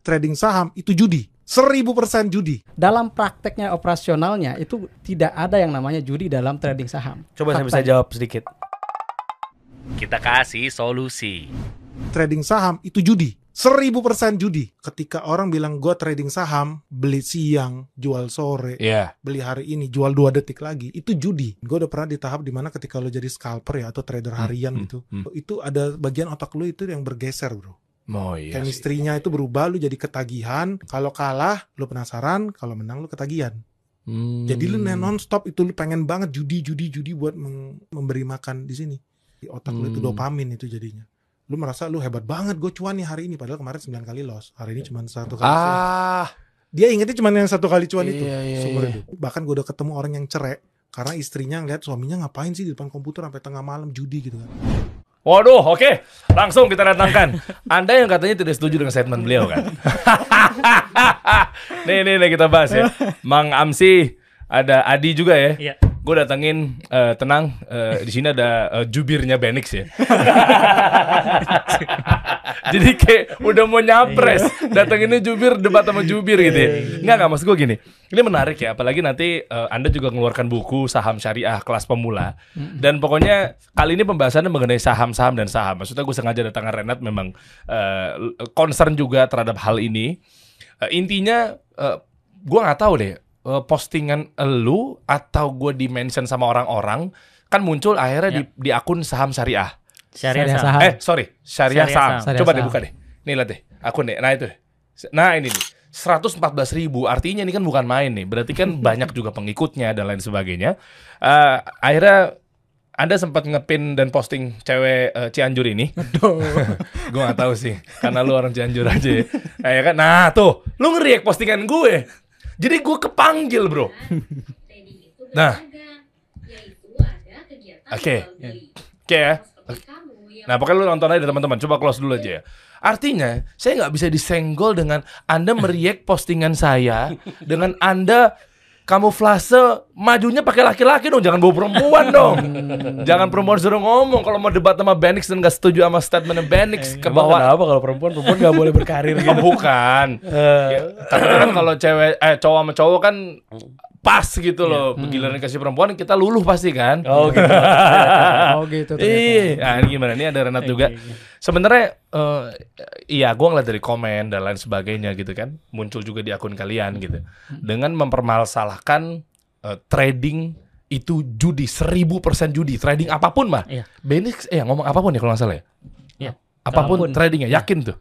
trading saham itu judi. Seribu persen judi. Dalam prakteknya operasionalnya itu tidak ada yang namanya judi dalam trading saham. Coba saya bisa jawab sedikit. Kita kasih solusi. Trading saham itu judi. Seribu persen judi. Ketika orang bilang gue trading saham, beli siang, jual sore, Iya. beli hari ini, jual dua detik lagi, itu judi. Gue udah pernah di tahap di mana ketika lo jadi scalper ya atau trader harian hmm, gitu, hmm. itu ada bagian otak lo itu yang bergeser bro. Oh iya. sih. Chemistry-nya itu berubah, lu jadi ketagihan. Kalau kalah, lu penasaran. Kalau menang, lu ketagihan. Hmm. Jadi lu non-stop itu lu pengen banget judi, judi, judi buat memberi makan di sini. Di otak lu itu Hmm. dopamin itu jadinya. Lu merasa lu hebat banget, gue cuan nih hari ini. Padahal kemarin 9 kali loss. Hari ini cuma satu kali cuan. Ah. Dia ingetnya cuma yang satu kali cuan itu. Iya, iya, iya. Bahkan gue udah ketemu orang yang cerai. Karena istrinya ngeliat suaminya ngapain sih di depan komputer sampai tengah malam judi gitu kan. Waduh, oke. Langsung kita datangkan. Anda yang katanya tidak setuju dengan statement beliau kan? nih, nih, nih kita bahas ya. Mang Amsi, ada Adi juga ya. Iya. Gue datengin eh, tenang eh, di sini ada eh, jubirnya Benix ya. Jadi kayak udah mau nyapres, datenginnya jubir debat sama jubir gitu ya. Enggak enggak maksud gue gini. Ini menarik ya, apalagi nanti eh, Anda juga mengeluarkan buku saham syariah kelas pemula. Dan pokoknya kali ini pembahasannya mengenai saham-saham dan saham. Maksudnya gue sengaja datangkan Renat memang eh, concern juga terhadap hal ini. Eh, intinya eh, gue nggak tahu deh eh, postingan elu atau gue di mention sama orang-orang kan muncul akhirnya di, di akun saham syariah. Syariah Syariah saham. saham. Eh sorry syariah, Syariah saham. saham. Syariah Coba deh saham. buka deh. Nih lihat deh akun deh. Nah itu. Nah ini nih. 114 ribu artinya ini kan bukan main nih berarti kan banyak juga pengikutnya dan lain sebagainya Eh, akhirnya anda sempat ngepin dan posting cewek eh, Cianjur ini gue gak tahu sih karena lu orang Cianjur aja ya. Nah, ya kan nah tuh lu ngeriak postingan gue jadi gue kepanggil bro Nah. Oke. Oke ya Nah, pokoknya lu nonton aja teman-teman. Coba close dulu aja ya. Artinya, saya nggak bisa disenggol dengan Anda meriak postingan saya dengan Anda kamuflase majunya pakai laki-laki dong, jangan bawa perempuan dong. jangan perempuan suruh ngomong kalau mau debat sama Benix dan nggak setuju sama statement Benix ke bawah. kenapa kalau perempuan perempuan nggak boleh berkarir gitu? bukan. Ya, tapi kan kalau cewek eh cowok sama cowok kan pas gitu loh. Giliran kasih perempuan kita luluh pasti kan. Oh gitu. Oh gitu. Iya, nah, ini gimana? Ini ada Renat juga. Sebenarnya eh, iya, gua ngeliat dari komen dan lain sebagainya gitu kan, muncul juga di akun kalian gitu, dengan mempermasalahkan eh, trading itu judi, seribu persen judi, trading apa pun mah. Iya. Benix, eh ngomong apa pun ya kalau nggak salah ya. Iya. Apa pun, Apa pun. tradingnya, yakin tuh.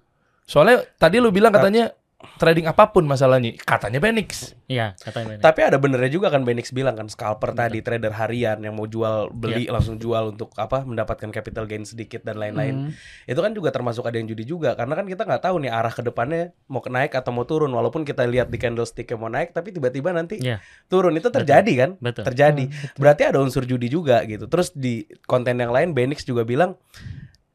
Soalnya tadi lu bilang katanya trading apa pun masalahnya, katanya Benix. Iya, katanya benar. Tapi ada benernya juga kan Benix bilang kan scalper tadi trader harian yang mau jual beli langsung jual untuk apa mendapatkan capital gain sedikit dan lain-lain. Itu kan juga termasuk ada yang judi juga karena kan kita nggak tahu nih arah ke depannya mau naik atau mau turun walaupun kita lihat di candlestick mau naik tapi tiba-tiba nanti Iya. turun itu terjadi kan? Betul. Terjadi. Berarti ada unsur judi juga gitu. Terus di konten yang lain Benix juga bilang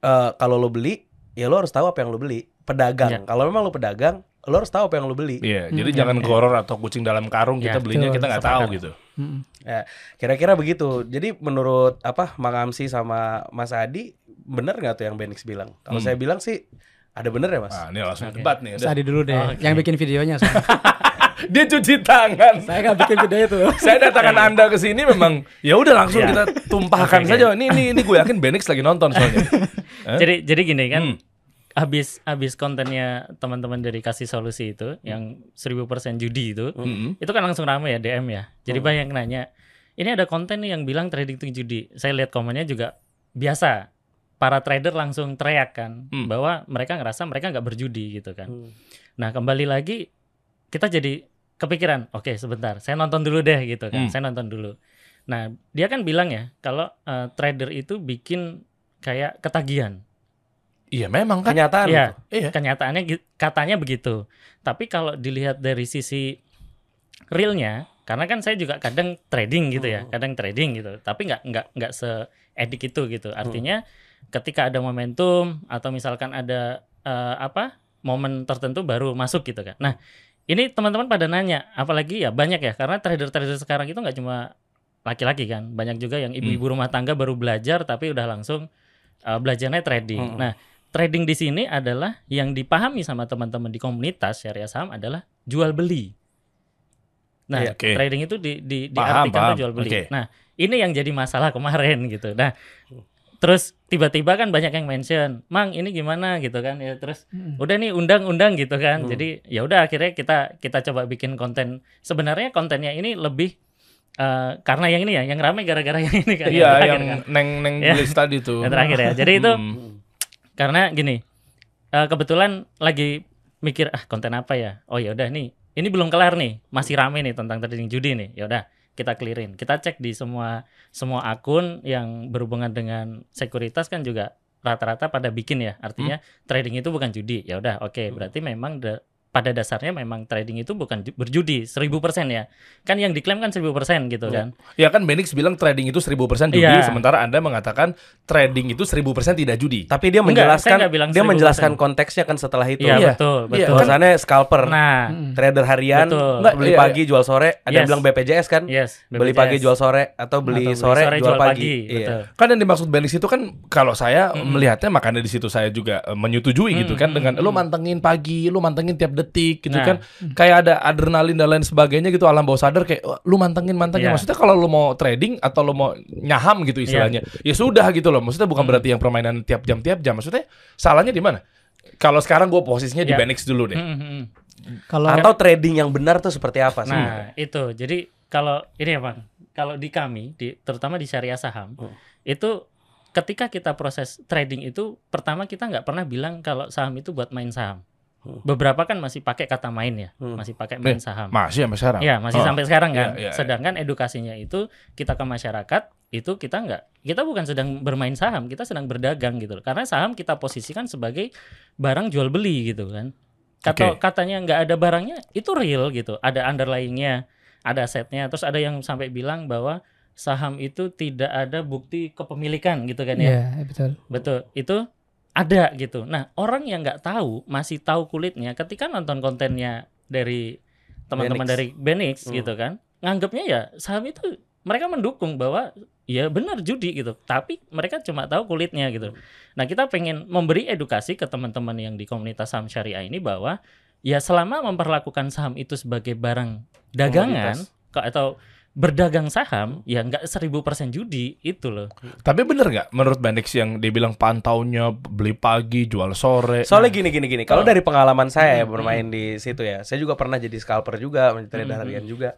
eh kalau lo beli ya lo harus tahu apa yang lo beli. Pedagang. Iya. Kalau memang lo pedagang, lo harus tahu apa yang lo beli. Iya, jadi jangan goror atau kucing dalam karung kita Iya, belinya betul. kita nggak tahu gitu. Mm-mm. Ya, kira-kira begitu. Jadi menurut apa Mang Amsi sama Mas Adi bener nggak tuh yang Benix bilang? Kalau Hmm. saya bilang sih ada bener ya Mas. Nah, ini langsung Oke. debat nih. Mas Adi dulu deh, Oke. yang bikin videonya. Dia cuci tangan. Saya nggak bikin video itu. Saya datangkan Anda ke sini memang ya udah langsung Iya. kita tumpahkan Oke, saja. Ini ini ini gue yakin Benix lagi nonton soalnya. Hah? Jadi jadi gini kan, Hmm. Habis habis kontennya teman-teman dari kasih solusi itu yang 1000% judi itu, Mm-mm. itu kan langsung rame ya DM ya. Jadi Hmm. banyak yang nanya, ini ada konten nih yang bilang trading itu judi. Saya lihat komennya juga biasa. Para trader langsung teriak kan Hmm. bahwa mereka ngerasa mereka nggak berjudi gitu kan. Hmm. Nah kembali lagi kita jadi kepikiran, oke sebentar, saya nonton dulu deh gitu kan, Hmm. saya nonton dulu. Nah dia kan bilang ya kalau eh, trader itu bikin kayak ketagihan. Iya memang kan. Kenyataan Iya. Iya. Kenyataannya katanya begitu. Tapi kalau dilihat dari sisi realnya, karena kan saya juga kadang trading gitu ya, Hmm. kadang trading gitu. Tapi nggak nggak nggak seedik itu gitu. Artinya ketika ada momentum atau misalkan ada eh, apa momen tertentu baru masuk gitu kan. Nah ini teman-teman pada nanya, apalagi ya banyak ya, karena trader-trader sekarang itu nggak cuma laki-laki kan, banyak juga yang ibu-ibu rumah tangga baru belajar tapi udah langsung eh, belajarnya trading. Hmm. Nah trading di sini adalah yang dipahami sama teman-teman di komunitas syariah saham adalah jual beli. Nah, Iya, oke. trading itu di, di, Paham, diartikan paham. jual beli. Oke. Nah, ini yang jadi masalah kemarin gitu. Nah, terus tiba-tiba kan banyak yang mention, "Mang, ini gimana?" gitu kan. Ya terus Hmm. udah nih undang-undang gitu kan. Hmm. Jadi ya udah akhirnya kita kita coba bikin konten. Sebenarnya kontennya ini lebih eh, karena yang ini ya, yang rame gara-gara yang ini kan. Iya, terakhir yang kan. neng neng Ya. Tadi tuh. Yang terakhir ya. Jadi itu Hmm. Karena gini eh, kebetulan lagi mikir ah konten apa ya? Oh ya udah nih ini belum kelar nih masih rame nih tentang trading judi nih. Ya udah kita clearin. Kita cek di semua semua akun yang berhubungan dengan sekuritas kan juga rata-rata pada bikin ya. Artinya trading itu bukan judi. Ya udah oke berarti memang da- pada dasarnya memang trading itu bukan ju- berjudi 1000% ya kan yang diklaim kan 1000% gitu kan Ya kan Benix bilang trading itu 1000% judi, Iya. sementara Anda mengatakan trading itu 1000% tidak judi. Tapi dia Enggak, menjelaskan saya nggak bilang dia 1000%. menjelaskan konteksnya kan setelah itu. iya Iya. betul Iya, betul Tulisannya scalper. nah Hmm. trader harian, Betul. Nggak, beli iya, pagi jual sore, ada yang Yes. bilang BPJS kan? yes Beli BPJS. pagi jual sore atau beli, Atau sore, jual, pagi. betul. Iya. Kan yang dimaksud Benix itu kan kalau saya melihatnya makanya di situ saya juga eh, menyetujui gitu kan Mm, dengan mm, lu mm. mantengin pagi, lu mantengin tiap detik gitu Nah. kan. Kayak ada adrenalin dan lain sebagainya gitu alam bawah sadar kayak "Wah, lu mantengin mantengin. Iya. Maksudnya kalau lu mau trading atau lu mau nyaham gitu istilahnya. Ya sudah gitu loh. Maksudnya bukan Mm. berarti yang permainan tiap jam tiap jam. Maksudnya salahnya di mana? Kalau sekarang gue posisinya di Ya. Benix dulu deh. Hmm, hmm, hmm. Kalau Atau trading yang benar tuh seperti apa sih? Nah, itu. Jadi kalau ini ya, Bang. Kalau di kami, di terutama di syariah saham, Hmm. itu ketika kita proses trading itu pertama kita nggak pernah bilang kalau saham itu buat main saham. Hmm. Beberapa kan masih pakai kata main ya, Hmm. masih pakai main Eh, saham. Masih sampai sekarang. Ya, masih Oh. sampai sekarang kan. Iya, iya, iya. Sedangkan edukasinya itu kita ke masyarakat itu kita nggak kita bukan sedang bermain saham, kita sedang berdagang gitu. loh. Karena saham kita posisikan sebagai barang jual beli gitu kan. Kata Oke. katanya nggak ada barangnya itu real gitu. Ada underlyingnya, ada asetnya. Terus ada yang sampai bilang bahwa saham itu tidak ada bukti kepemilikan gitu kan ya. Iya, betul. Betul. Itu ada gitu. Nah, orang yang nggak tahu, masih tahu kulitnya ketika nonton kontennya dari teman-teman dari Benix Hmm. gitu kan. Nganggapnya ya saham itu mereka mendukung bahwa ya benar judi gitu. Tapi mereka cuma tahu kulitnya gitu. Nah, kita pengen memberi edukasi ke teman-teman yang di komunitas saham syariah ini bahwa ya selama memperlakukan saham itu sebagai barang dagangan ke- atau berdagang saham ya nggak 1000% judi itu loh. Tapi bener nggak menurut Benix yang dia bilang pantaunya beli pagi jual sore? Soalnya gini gini gini. Kalau Oh. dari pengalaman saya ya Hmm, bermain di situ ya, saya juga pernah jadi scalper juga, menjadi trader Hmm, harian juga.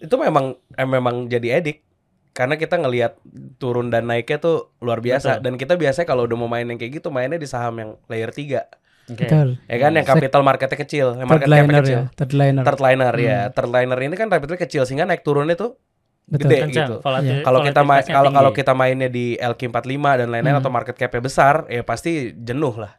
Itu memang eh, memang jadi edik karena kita ngelihat turun dan naiknya tuh luar biasa Betul. dan kita biasanya kalau udah mau main yang kayak gitu mainnya di saham yang layer 3 Oke. Betul. ya kan yang capital marketnya kecil yang market capnya liner kecil ya, third liner. third liner ya Hmm. third liner ini kan capitalnya kecil sehingga naik turunnya tuh Betul. gede Kencang, gitu. volatil- kalau kita main kalau kalau kita mainnya di LQ45 dan lain-lain Hmm. atau market capnya besar ya pasti jenuh lah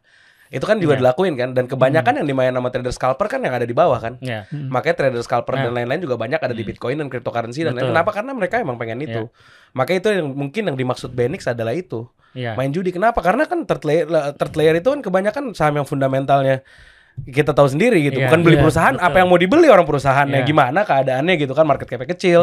itu kan juga Iya. dilakuin kan dan kebanyakan yang dimain sama trader scalper kan yang ada di bawah kan. Ya Hmm. makanya trader scalper Nah. dan lain-lain juga banyak ada di Hmm. bitcoin dan cryptocurrency dan lain Betul. kenapa? Karena mereka emang pengen itu. Makanya itu yang mungkin yang dimaksud Benix adalah itu. Ya main judi. Kenapa? Karena kan third layer, third layer itu kan kebanyakan saham yang fundamentalnya kita tahu sendiri gitu. Iya, bukan beli iya, perusahaan betul. apa yang mau dibeli orang perusahaannya? Iya. gimana keadaannya gitu kan? Market capnya kecil.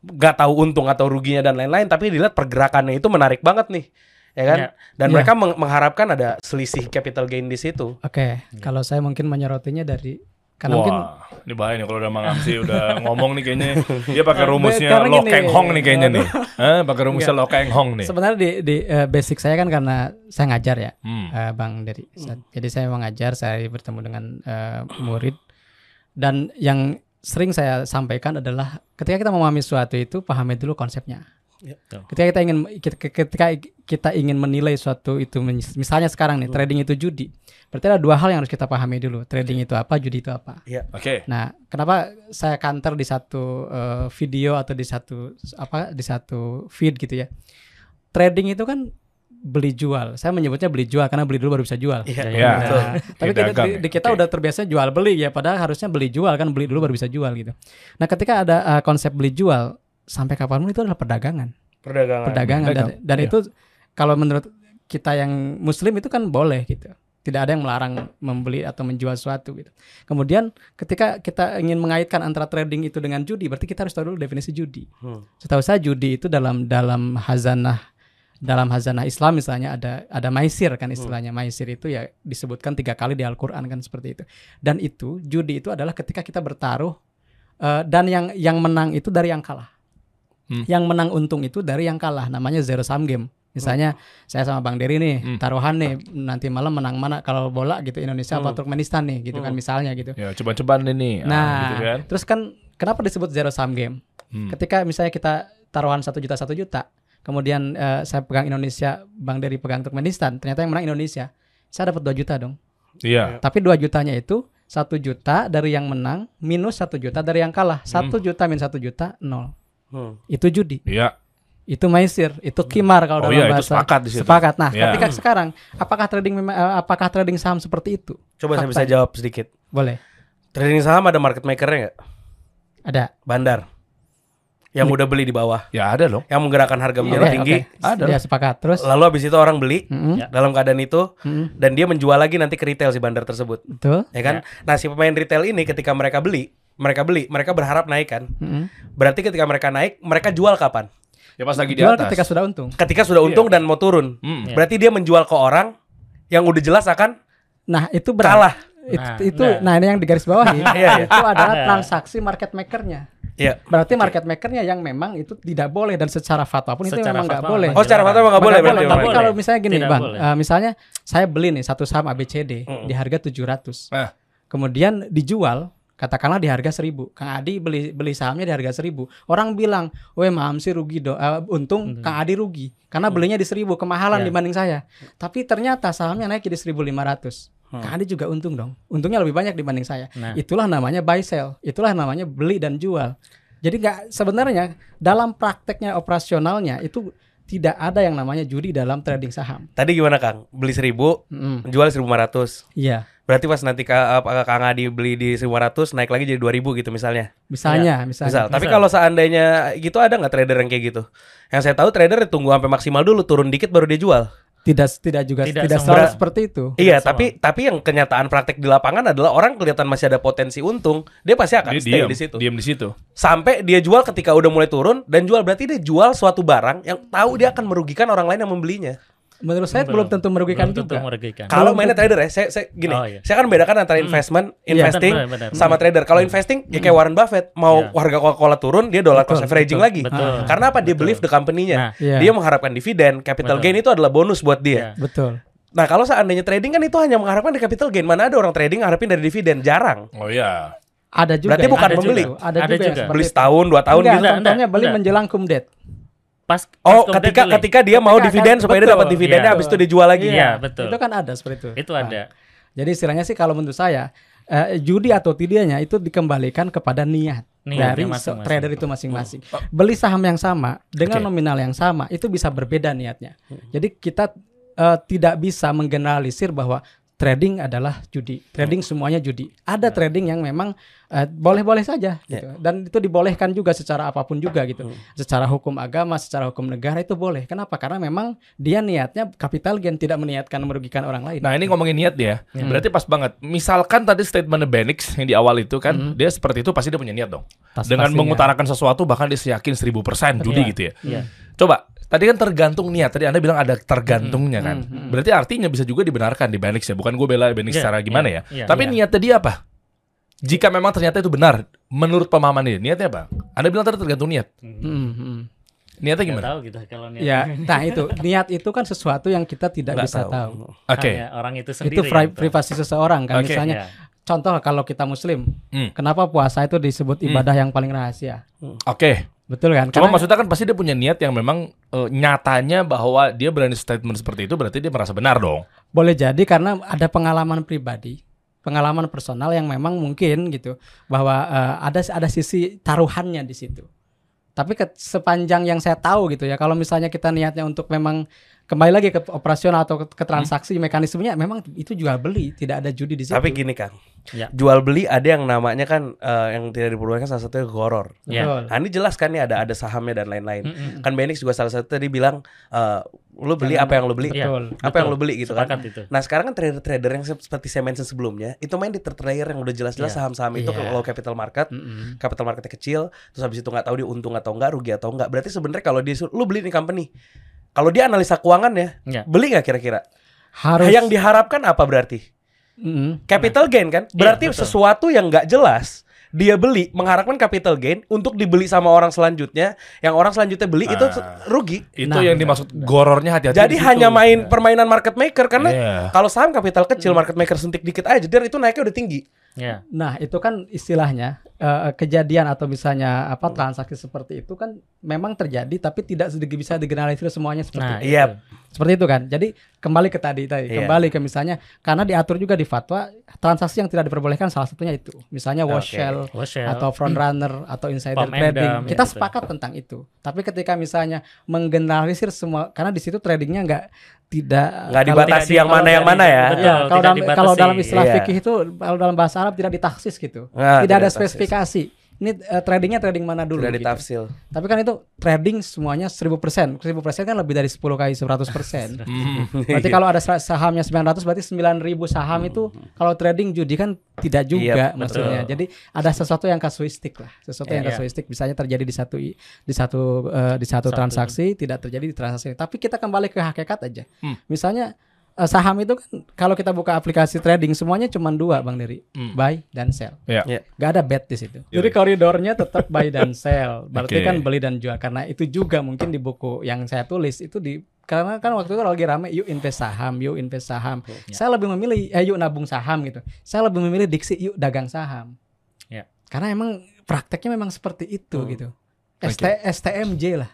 Nggak tahu untung atau ruginya dan lain-lain tapi dilihat pergerakannya itu menarik banget nih ya kan Ya. dan Iya. mereka meng- mengharapkan ada selisih capital gain di situ Oke, kalau saya mungkin menyerotinya dari karena Wah, mungkin ini bahaya nih kalau udah Mang Amsi udah ngomong nih kayaknya dia pakai Karena rumusnya gini, Lo Keng Hong nih kayaknya nih. Hah, pakai rumusnya Lo Keng Hong nih. sebenarnya di, di eh, basic saya kan karena saya ngajar ya, Hmm. eh, Bang Dery. Sa- Jadi saya mengajar, saya bertemu dengan eh, murid dan yang sering saya sampaikan adalah ketika kita memahami sesuatu itu pahami dulu konsepnya. Ya. Ketika kita ingin ketika kita ingin menilai suatu itu misalnya sekarang nih trading itu judi. Berarti ada dua hal yang harus kita pahami dulu. Trading itu apa, judi itu apa. Oke. Nah, kenapa saya counter di satu eh, video atau di satu apa di satu feed gitu ya? Trading itu kan beli jual. Saya menyebutnya beli jual karena beli dulu baru bisa jual. Iya, Iya. betul. Nah, tapi kita, dagang di, ya. di kita Oke. udah terbiasa jual beli ya, padahal harusnya beli jual kan beli dulu baru bisa jual gitu. Nah, ketika ada eh, konsep beli jual sampai kapan pun itu adalah perdagangan, perdagangan perdagangan dan, dan Iya. itu kalau menurut kita yang muslim itu kan boleh gitu. Tidak ada yang melarang membeli atau menjual sesuatu gitu. Kemudian ketika kita ingin mengaitkan antara trading itu dengan judi, berarti kita harus tahu dulu definisi judi. Hmm. Setahu saya judi itu dalam dalam hazanah dalam hazanah Islam misalnya ada ada maisir kan istilahnya maisir itu ya disebutkan tiga kali di Al-Quran kan seperti itu dan itu judi itu adalah ketika kita bertaruh eh, dan yang yang menang itu dari yang kalah Hmm. yang menang untung itu dari yang kalah namanya zero sum game misalnya saya sama Bang Dery nih Hmm. taruhan nih nanti malam menang mana kalau bola gitu Indonesia apa Hmm. Turkmenistan nih gitu kan Hmm. misalnya gitu Ya coba-coba ini. nah gitu kan. terus kan kenapa disebut zero sum game Hmm. ketika misalnya kita taruhan satu juta satu juta kemudian eh, saya pegang Indonesia Bang Dery pegang Turkmenistan ternyata yang menang Indonesia saya dapat 2 juta dong Iya. tapi 2 jutanya itu satu juta dari yang menang minus satu juta dari yang kalah satu juta minus satu juta nol Hmm. itu judi Iya. itu maisir itu kimar kalau Oh dalam iya, itu bahasa sepakat di situ. sepakat nah Iya. ketika sekarang apakah trading memang- eh, apakah trading saham seperti itu Coba saya bisa Fakta. jawab sedikit. boleh Trading saham ada market makernya nggak? ada Bandar. Yang udah beli di bawah, Ya ada loh. yang menggerakkan harga menjadi Oke, tinggi. oke. Ada. ya sepakat terus Lalu habis itu orang beli Mm-mm, Ya. dalam keadaan itu mm-mm, dan dia menjual lagi nanti ke retail si bandar tersebut, betul ya kan? Nah, si pemain retail ini ketika mereka beli, mereka beli, mereka berharap naik kan. Mm-mm. Berarti ketika mereka naik, mereka jual kapan? Ya pas lagi di jual atas. ketika sudah untung Ketika sudah untung dan mau turun. Hmm. Iya. Berarti dia menjual ke orang yang udah jelas akan nah itu berat kalah. It- Nah, itu nah. nah ini yang digaris bawahi Iya, iya. itu adalah Nah. transaksi market makernya Iya. berarti market makernya yang memang itu tidak boleh dan secara fatwa pun itu Secara memang nggak boleh Oh, secara fatwa nggak boleh berarti. Tapi boleh. kalau misalnya gini, Tidak Bang, boleh. eh, misalnya saya beli nih satu saham ABCD Mm. di harga 700. Ah. Kemudian dijual katakanlah di harga 1000. Kang Adi beli beli sahamnya di harga 1000. Orang bilang, "Weh, Mam sih rugi dong. Eh, untung Hmm. Kang Adi rugi karena belinya di 1000 kemahalan Ya. dibanding saya." Tapi ternyata sahamnya naik jadi 1500. Hmm. Kang Adi juga untung dong. Untungnya lebih banyak dibanding saya. Nah. Itulah namanya buy sell. Itulah namanya beli dan jual. Jadi nggak sebenarnya dalam prakteknya operasionalnya itu tidak ada yang namanya judi dalam trading saham. Tadi gimana Kang? Beli 1000, Mm, menjual 1500. Iya, Berarti pas nanti Ka- apa, Kang Adi beli di 1500 naik lagi jadi 2000 gitu misalnya. misalnya, misalnya. Misal. Tapi Misal. kalau seandainya gitu ada nggak trader yang kayak gitu? Yang saya tahu trader tunggu sampai maksimal dulu turun dikit baru dia jual. Tidak tidak juga Tidak tidak, selalu seperti itu. iya, semua. tapi tapi yang kenyataan praktek di lapangan adalah orang kelihatan masih ada potensi untung, dia pasti akan Dia stay diam di situ. Diam di situ. Sampai dia jual ketika udah mulai turun dan jual berarti dia jual suatu barang yang tahu dia akan merugikan orang lain yang membelinya. Menurut saya belum tentu merugikan belum tentu juga. merugikan. Kalau Belum mainnya trader ya, saya, saya gini, Oh, iya. saya kan membedakan antara investment, Iya, investing, benar, benar, benar. sama trader. Kalau investing ya kayak Warren Buffett, mau Iya. harga Coca-Cola turun, dia dollar cost averaging betul, lagi. betul. Karena apa? Dia Betul. believe the company-nya. Nah, Iya. Dia mengharapkan dividen, capital Betul. gain itu adalah bonus buat dia. Iya. Betul. Nah, kalau seandainya trading kan itu hanya mengharapkan dari capital gain. Mana ada orang trading ngarepin dari dividen? Jarang. Oh iya. Ada juga. Berarti yang bukan ada membeli. juga. Ada, Ada juga, yang juga. seperti Beli setahun, dua tahun Enggak, gitu. Enggak, contohnya beli enggak. menjelang kumdet. Pas Oh, ketika beli. ketika dia mau Ketika dividen supaya dia betul. dapat dividennya Iya. habis itu dijual lagi. Iya, betul. Itu kan ada seperti itu. Itu Nah, ada. Jadi istilahnya sih kalau menurut saya eh, judi atau tidaknya itu dikembalikan kepada niat Niatnya dari se- masing-masing. trader itu masing-masing. Beli saham yang sama dengan Oke. nominal yang sama itu bisa berbeda niatnya. Jadi kita eh, tidak bisa menggeneralisir bahwa trading adalah judi. Trading semuanya judi. Ada trading yang memang eh, boleh-boleh saja gitu. Dan itu dibolehkan juga secara apa pun juga gitu. Secara hukum agama, secara hukum negara itu boleh. Kenapa? Karena memang dia niatnya capital gain tidak meniatkan merugikan orang lain. Nah ini ngomongin niat dia, Hmm. berarti pas banget. Misalkan tadi statement Benix yang di awal itu kan, dia seperti itu pasti dia punya niat dong. Tas- Dengan pastinya. mengutarakan sesuatu bahkan dia yakin 1000% judi Iya. gitu ya. Iya. Coba, tadi kan tergantung niat. Tadi Anda bilang ada tergantungnya kan. hmm, hmm. Berarti artinya bisa juga dibenarkan di Benix ya. Bukan gue bela Benix Iya, secara gimana iya, ya. iya, Tapi iya. niatnya dia apa? Jika memang ternyata itu benar, menurut pemahaman dia, niatnya apa? Anda bilang tadi tergantung niat. Hmm, hmm. Niatnya Nggak gimana? tahu gitu kalau niat. Ya, nah itu niat itu kan sesuatu yang kita tidak Nggak bisa tahu. tahu. Oke. Hanya orang itu sendiri. Itu pri- tahu. privasi seseorang kan. Oke. Misalnya, Iya. contoh kalau kita Muslim, Hmm. kenapa puasa itu disebut ibadah yang paling rahasia? Oke. Betul kan? Cuma Karena maksudnya kan pasti dia punya niat yang memang eh, nyatanya bahwa dia berani statement seperti itu berarti dia merasa benar dong. boleh jadi karena ada pengalaman pribadi, pengalaman personal yang memang mungkin gitu bahwa eh, ada ada sisi taruhannya di situ. Tapi ke- sepanjang yang saya tahu gitu ya, kalau misalnya kita niatnya untuk memang kembali lagi ke operasional atau ke, ke transaksi mekanismenya, memang itu jual beli, tidak ada judi di situ. Tapi gini Kang, Ya. jual beli ada yang namanya kan eh, yang tidak diperbolehkan salah satunya goror. Ya. Betul. Nah, ini jelas kan nih ada ada sahamnya dan lain-lain. Mm-mm. Kan Benix juga salah satu tadi bilang eh, lu beli Jangan- apa yang lu beli. Iya, Betul. Apa yang lu beli gitu kan. Itu. Nah sekarang kan trader-trader yang se- seperti saya mention sebelumnya itu main di trader yang udah jelas-jelas Iya. saham-saham itu Iya. low capital market, Mm-mm. capital marketnya kecil, terus habis itu nggak tahu dia untung atau enggak, rugi atau enggak. Berarti sebenarnya kalau dia lu beli nih company, Kalau dia analisa keuangan ya, Ya. beli nggak kira-kira? Harus Yang diharapkan apa berarti? Mm-mm. Capital gain kan? Berarti betul. sesuatu yang nggak jelas dia beli mengharapkan capital gain untuk dibeli sama orang selanjutnya, yang orang selanjutnya beli itu Ah. rugi. Itu Nah, yang dimaksud gorornya hati-hati. Jadi hanya main permainan market maker karena Iya. kalau saham kapital kecil market maker suntik dikit aja, dia itu naiknya udah tinggi. Ya. Nah, itu kan istilahnya eh, kejadian atau misalnya apa transaksi seperti itu kan memang terjadi tapi tidak sedikit bisa digeneralisir semuanya seperti Nah, itu. Iya. itu. Seperti itu kan. Jadi kembali ke tadi tadi, Iya. kembali ke misalnya karena diatur juga di fatwa transaksi yang tidak diperbolehkan salah satunya itu. Misalnya wash shell Wash atau front runner atau insider Pump trading. dump, Kita ya, sepakat tentang itu. Tapi ketika misalnya menggeneralisir semua karena di situ tradingnya nggak tidak Nggak dibatasi Tidak yang mana yang mana ya. betul. Ya, kalau tidak dalam dibatasi. kalau dalam istilah Iya. fikih itu kalau dalam bahasa Arab tidak ditaksis gitu. Nah, tidak ada taksis. Spesifikasi. Ini eh, tradingnya trading mana dulu Sudah gitu. ditafsil. Tapi kan itu trading semuanya 1000%. 1000% kan lebih dari 10 kali 100%. Hmm. berarti kalau ada sa- sahamnya 900 berarti 9000 saham itu kalau trading judi kan tidak juga Iya, maksudnya. betul. Jadi ada sesuatu yang kasuistik lah. Sesuatu yang Iya. kasuistik bisanya terjadi di satu di satu eh, di satu Satu. transaksi, tidak terjadi di transaksi. Tapi kita kembali ke hakikat aja. Hmm. Misalnya saham itu kan kalau kita buka aplikasi trading semuanya cuma dua Bang Dery, Hmm. buy dan sell. Iya. Iya. Gak ada bet di situ. Iya. Jadi koridornya tetap buy dan sell. Berarti Oke. kan beli dan jual. Karena itu juga mungkin di buku yang saya tulis itu di karena kan waktu itu lagi rame yuk invest saham, yuk invest saham. Ya. Saya lebih memilih eh yuk nabung saham gitu. Saya lebih memilih diksi yuk dagang saham. Ya. Karena emang prakteknya memang seperti itu Hmm. gitu. ST, STMJ lah.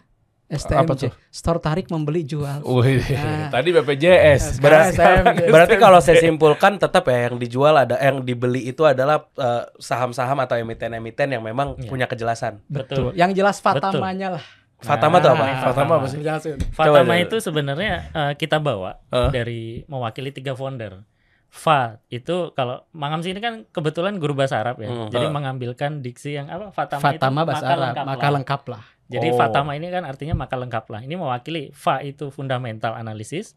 Apa STMJ. tuh? Store tarik membeli jual. Wih, Nah. tadi BPJS. Berarti, berarti kalau saya simpulkan tetap ya yang dijual ada yang dibeli itu adalah eh, saham-saham atau emiten-emiten yang memang Iya. punya kejelasan. Betul. Betul. Yang jelas fatamanya lah. Fatama tuh apa? Nah, Fatama apa sih? Jelasin. Fatama Coba, itu sebenarnya eh, kita bawa Eh. dari mewakili tiga founder. Fa itu kalau Mangam ini kan kebetulan guru bahasa Arab ya. Hmm. Jadi mengambilkan diksi yang apa? Fatama, Fatama itu bahasa maka Arab, lengkap maka lah. lengkap lah. Jadi Oh. Fatama ini kan artinya maka lengkap lah. Ini mewakili Fa itu fundamental analisis,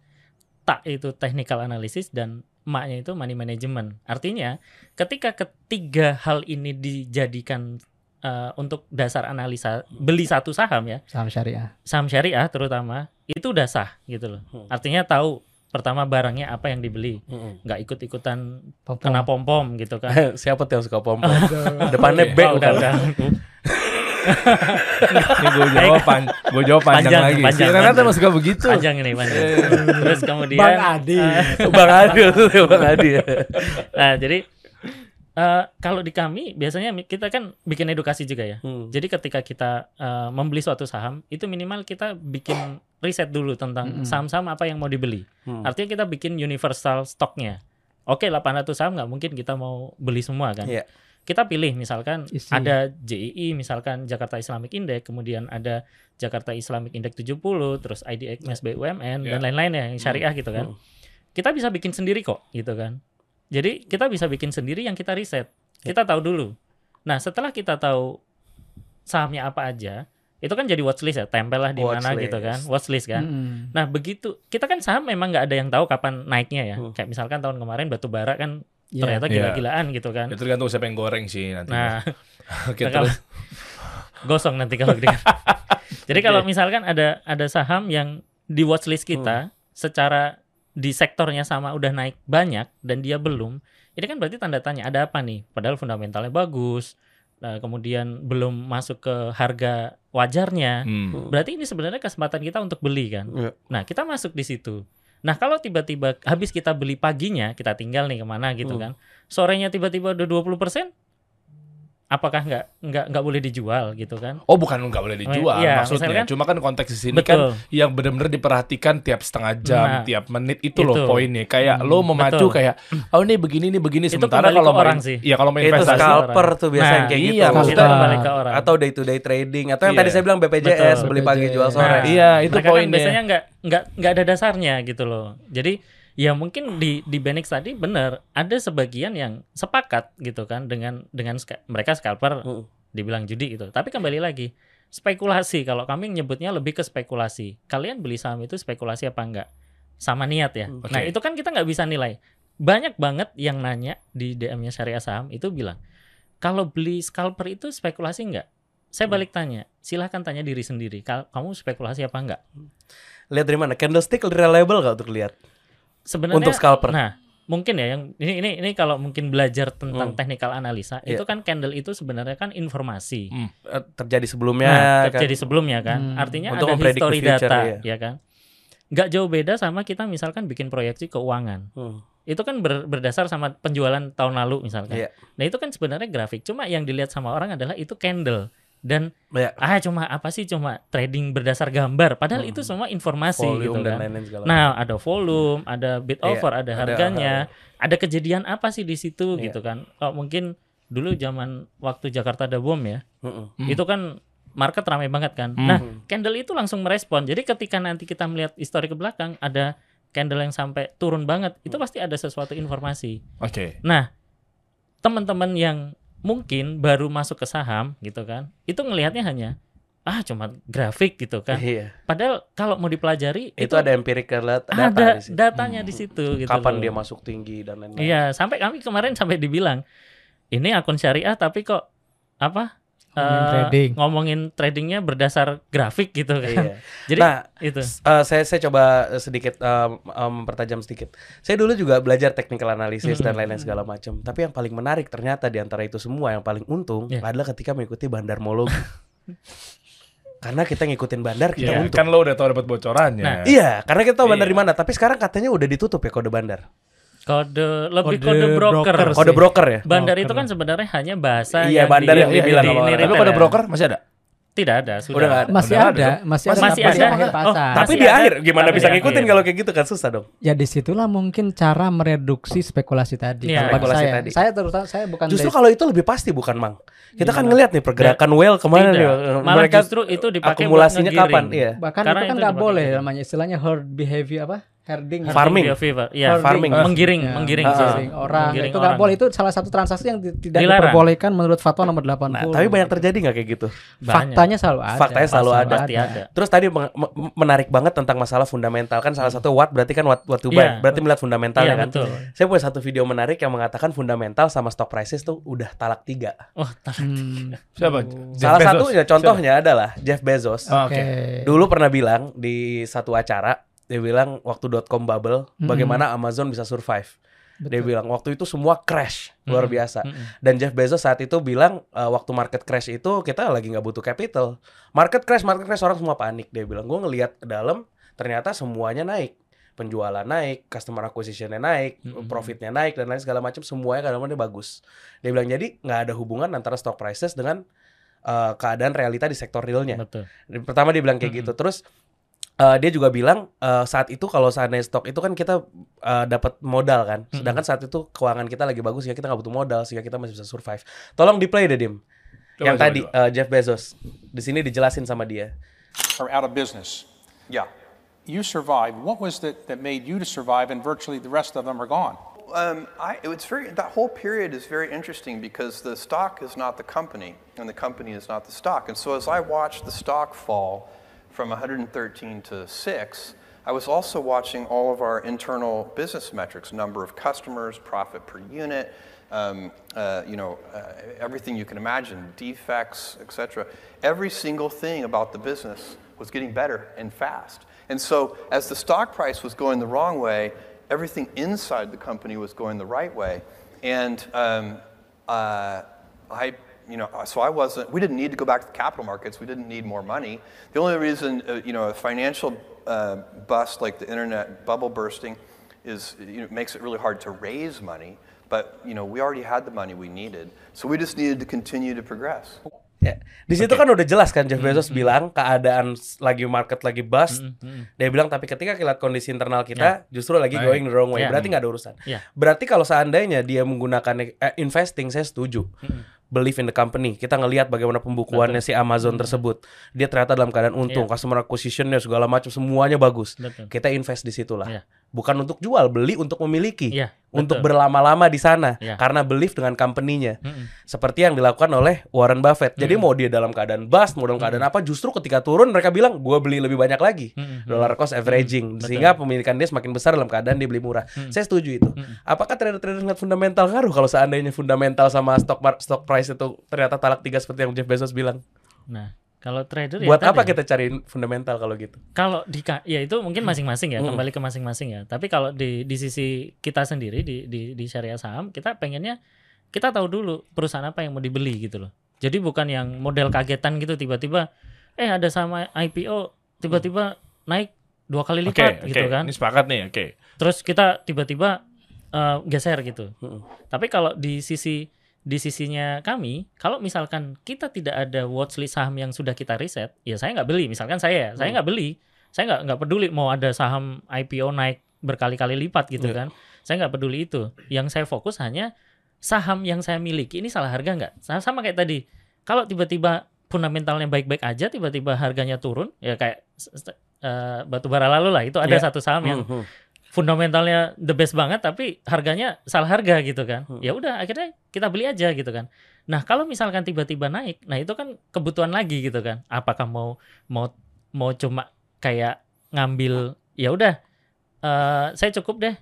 Ta itu technical analysis dan Ma-nya itu money management. Artinya ketika ketiga hal ini dijadikan eh, untuk dasar analisa beli satu saham ya, Saham syariah. saham syariah terutama itu udah sah gitu loh. Hmm. Artinya tahu pertama barangnya apa yang dibeli, nggak ikut-ikutan Pom-pom. kena pom-pom gitu kan. Siapa tuh yang suka pom pom? Depannya. B Oh, udah udah. Ini gue jawab, pan gue jawab panjang, Panjang, lagi. panjang, si Renata emang suka begitu. panjang ini panjang. Terus kemudian Bang Adi. eh, Bang Adi, Bang Adi. Nah, jadi eh, kalau di kami biasanya kita kan bikin edukasi juga ya. Hmm. Jadi ketika kita eh, membeli suatu saham, itu minimal kita bikin riset dulu tentang Mm-mm. saham-saham apa yang mau dibeli. Hmm. Artinya kita bikin universal stoknya. Oke, 800 saham nggak mungkin kita mau beli semua kan. Iya. Kita pilih misalkan Isi. ada JII misalkan Jakarta Islamic Index, kemudian ada Jakarta Islamic Index 70, terus IDX BUMN Iya. dan lain-lain ya yang syariah gitu kan. Hmm. Kita bisa bikin sendiri kok gitu kan. Jadi kita bisa bikin sendiri yang kita riset. Kita tahu dulu. Nah, setelah kita tahu sahamnya apa aja, itu kan jadi watchlist ya, tempel lah di mana gitu kan, watchlist kan. Mm-mm. Nah begitu kita kan saham memang nggak ada yang tahu kapan naiknya ya. Hmm. Kayak misalkan tahun kemarin batu bara kan Iya. ternyata Iya. gila-gilaan gitu kan. Ya, tergantung siapa yang goreng sih nanti. Nah, Oke, nah, terus. gosong nanti kalau gitu. Jadi kalau misalkan ada ada saham yang di watchlist kita secara di sektornya sama udah naik banyak dan dia belum, ini kan berarti tanda tanya ada apa nih? Padahal fundamentalnya bagus, nah, kemudian belum masuk ke harga wajarnya. Hmm. Berarti ini sebenarnya kesempatan kita untuk beli kan. Iya. Nah kita masuk di situ. Nah kalau tiba-tiba habis kita beli paginya, kita tinggal nih ke mana gitu Hmm. kan. Sorenya tiba-tiba udah 20%, apakah nggak nggak nggak boleh dijual gitu kan? Oh bukan nggak boleh dijual Iya, maksudnya. misalkan- Cuma kan konteks di sini kan Betul. yang benar-benar diperhatikan tiap setengah jam, Nah, tiap menit itu, loh itu. poinnya. Kayak Hmm, lo memacu betul. kayak oh ini begini ini begini Itu sementara kalau main, orang sih. Iya kalau main Itu investasi scalper tuh biasanya Nah, kayak iya, gitu. maksudnya- ke orang. Atau day to day trading atau yang Iya. tadi saya bilang BPJS Betul. beli pagi jual sore. Nah, Iya, itu mereka kan poinnya. biasanya nggak nggak nggak ada dasarnya gitu loh. Jadi ya mungkin di di Benix tadi benar ada sebagian yang sepakat gitu kan dengan dengan ska- mereka scalper Hmm. dibilang judi gitu. Tapi kembali lagi spekulasi kalau kami nyebutnya lebih ke spekulasi. Kalian beli saham itu spekulasi apa enggak? Sama niat ya. Hmm. Nah itu kan kita nggak bisa nilai. Banyak banget yang nanya di DM-nya syariah saham itu bilang kalau beli scalper itu spekulasi enggak? Saya Hmm. balik tanya, silahkan tanya diri sendiri. Kamu spekulasi apa enggak? Lihat dari mana? Candlestick reliable gak untuk lihat? Sebenarnya Untuk scalper. Nah, mungkin ya yang ini ini ini kalau mungkin belajar tentang Hmm. technical analisa, Iya. itu kan candle itu sebenarnya kan informasi. Eh, terjadi sebelumnya Nah, kan? terjadi sebelumnya kan. Hmm. Artinya Untuk ada history future, data, iya. ya kan? Nggak jauh beda sama kita misalkan bikin proyeksi keuangan. Hmm. Itu kan ber- berdasar sama penjualan tahun lalu misalkan. Iya. Nah, itu kan sebenarnya grafik. Cuma yang dilihat sama orang adalah itu candle. Dan Ya, ah cuma apa sih cuma trading berdasar gambar. Padahal itu semua informasi Hmm. volume gitu dan kan. lain-lain segala Nah, ada volume, ada bid Iya, offer, ada ada- harganya, ada kejadian apa sih di situ Iya. gitu kan. Kalau mungkin dulu zaman waktu Jakarta ada bom ya. Hmm. itu kan market ramai banget kan. Hmm. Nah, candle itu langsung merespon. Jadi ketika nanti kita melihat histori ke belakang ada candle yang sampai turun banget, itu pasti ada sesuatu informasi. Oke. Nah, teman-teman yang mungkin baru masuk ke saham gitu kan, itu ngelihatnya hanya ah cuma grafik gitu kan. Iya. Padahal kalau mau dipelajari Itu, ada empirical data, ada di situ. datanya di situ gitu. Kapan loh. dia masuk tinggi dan lain-lain. Iya, sampai kami kemarin sampai dibilang ini akun syariah tapi kok apa? Ngomongin eh, trading. ngomongin tradingnya berdasar grafik gitu kan. Iya. Jadi Nah, itu. Eh, saya saya coba sedikit um, um, mempertajam sedikit. Saya dulu juga belajar technical analysis dan Mm-mm. lain-lain segala macam. Tapi yang paling menarik ternyata di antara itu semua yang paling untung Iya. adalah ketika mengikuti bandarmologi. karena kita ngikutin bandar kita Iya, untung. kan lo udah tahu dapat bocorannya. Nah, Iya, karena kita tahu bandar Iya. di mana. Tapi sekarang katanya udah ditutup ya kode bandar. Kode lebih Kode kode, broker. broker Kode broker ya. Bandar Broker. itu kan sebenarnya hanya bahasa Iya, yang bandar di- yang di- dibilang di- di. Tapi kode ya. broker masih ada. Tidak ada, sudah. Udah ada. Masih Udah ada, ada. masih, Masih ada, ada. di akhir Oh, pasar. Tapi Masih di ada, akhir gimana tapi bisa di ngikutin akhir. kalau kayak gitu kan susah dong. Ya di situlah mungkin cara mereduksi spekulasi tadi. Iya. Bagi Spekulasi saya, tadi. saya terutama saya bukan Justru kalau itu lebih pasti bukan, Mang. Kita kan Gimana? ngelihat nih pergerakan whale ke mana Tidak. nih. Malah Mereka justru itu dipakai akumulasinya kapan? Iya. bahkan Karena itu kan nggak boleh namanya istilahnya herd behavior apa herding Farming. behavior. Iya, Herding. farming. menggiring, Ya, menggiring Ah. sih. Menggiring orang Menggiring itu nggak boleh itu salah satu transaksi yang tidak Dilarang. diperbolehkan menurut fatwa nomor 80 Nah, tapi banyak terjadi nggak kayak gitu? Banyak. faktanya selalu ada Faktanya selalu ada. Pasti ada. Terus tadi menarik banget tentang masalah fundamental kan salah satu what berarti kan what what to buy. Iya. Berarti melihat fundamentalnya Iya, kan. betul. Saya punya satu video menarik yang mengatakan fundamental sama stock prices tuh udah talak tiga. Oh, tak. Hmm, Siapa? Jeff salah Bezos? satunya contohnya adalah Jeff Bezos. Oh, oke Oke. Dulu pernah bilang di satu acara dia bilang waktu dot.com bubble Mm-mm. bagaimana Amazon bisa survive. Dia Betul. bilang waktu itu semua crash luar Mm-mm. biasa. Mm-mm. Dan Jeff Bezos saat itu bilang e, waktu market crash itu kita lagi nggak butuh capital. Market crash, market crash orang semua panik. Dia bilang gue ngelihat ke dalam ternyata semuanya naik. Penjualan naik, customer acquisitionnya naik, Mm-mm. profitnya naik dan lain segala macam semuanya kadang-kadang bagus. Dia bilang jadi nggak ada hubungan antara stock prices dengan eh, keadaan realita di sektor realnya. Betul. Pertama dia bilang kayak Mm-mm. gitu. Terus eh, dia juga bilang eh, saat itu kalau seandainya stok itu kan kita eh, dapat modal kan. Sedangkan saat itu keuangan kita lagi bagus ya kita nggak butuh modal sehingga kita masih bisa survive. Tolong di play deh Dim. Coba, Yang coba, tadi coba. eh, Jeff Bezos. Di sini dijelasin sama dia. are out of business. Yeah. You survived. What was it that made you to survive and virtually the rest of them are gone? Um, I, it's very, that whole period is very interesting because the stock is not the company, and the company is not the stock. And so as I watched the stock fall from 113 to 6, I was also watching all of our internal business metrics, number of customers, profit per unit, um, uh, you know, uh, everything you can imagine, defects, etc. Every single thing about the business was getting better and fast. And so as the stock price was going the wrong way, everything inside the company was going the right way. And um, uh, I, you know, so I wasn't, we didn't need to go back to the capital markets. We didn't need more money. The only reason, uh, you know, a financial uh, bust like the internet bubble bursting is, you know, makes it really hard to raise money. But, you know, we already had the money we needed. So we just needed to continue to progress. Ya, di situ kan udah jelas kan Jeff Bezos bilang keadaan lagi market lagi bust. Dia bilang tapi ketika kita lihat kondisi internal kita justru lagi Baik. going the wrong way. Ya. Berarti nggak ada urusan. Ya. Berarti kalau seandainya dia menggunakan eh, investing saya setuju. Believe in the company. Kita ngelihat bagaimana pembukuannya si Amazon tersebut. Dia ternyata dalam keadaan untung, Iya. customer acquisitionnya segala macam semuanya bagus. Betul. Kita invest di situ lah. Bukan untuk jual, beli untuk memiliki. Iya, Untuk berlama-lama di sana Iya. karena believe dengan company-nya. Mm-mm. Seperti yang dilakukan oleh Warren Buffett. Jadi mau dia dalam keadaan bust, mau dalam keadaan apa, justru ketika turun mereka bilang, gue beli lebih banyak lagi. Mm-mm. Dollar cost averaging, Betul. sehingga pemilikan dia semakin besar dalam keadaan dia beli murah. Saya setuju itu. Apakah trader-trader ngeliat fundamental ngaruh kalau seandainya fundamental sama stock stock price itu ternyata talak tiga seperti yang Jeff Bezos bilang? Nah, Kalau trader Buat ya apa tadi. kita cariin fundamental kalau gitu? Kalau di ya itu mungkin masing-masing ya, Hmm. kembali ke masing-masing ya. Tapi kalau di di sisi kita sendiri di di di syariah saham, kita pengennya kita tahu dulu perusahaan apa yang mau dibeli gitu loh. Jadi bukan yang model kagetan gitu tiba-tiba eh ada sama IPO tiba-tiba naik dua kali lipat oke. gitu kan. Ini sepakat nih, oke. Terus kita tiba-tiba eh, geser gitu. Hmm. Tapi kalau di sisi di sisinya kami, kalau misalkan kita tidak ada watchlist saham yang sudah kita riset, ya saya nggak beli. Misalkan saya, saya nggak beli, saya nggak nggak peduli mau ada saham IPO naik berkali-kali lipat gitu kan. Saya nggak peduli itu. Yang saya fokus hanya saham yang saya miliki ini salah harga nggak? Sama, sama kayak tadi. Kalau tiba-tiba fundamentalnya baik-baik aja, tiba-tiba harganya turun, ya kayak eh, batu bara lalu lah. Itu ada Ya. satu saham yang Hmm, hmm. Fundamentalnya the best banget tapi harganya salah harga gitu kan. Hmm. Ya udah akhirnya kita beli aja gitu kan. Nah, kalau misalkan tiba-tiba naik, nah itu kan kebutuhan lagi gitu kan. Apakah mau mau mau cuma kayak ngambil ya udah eh, saya cukup deh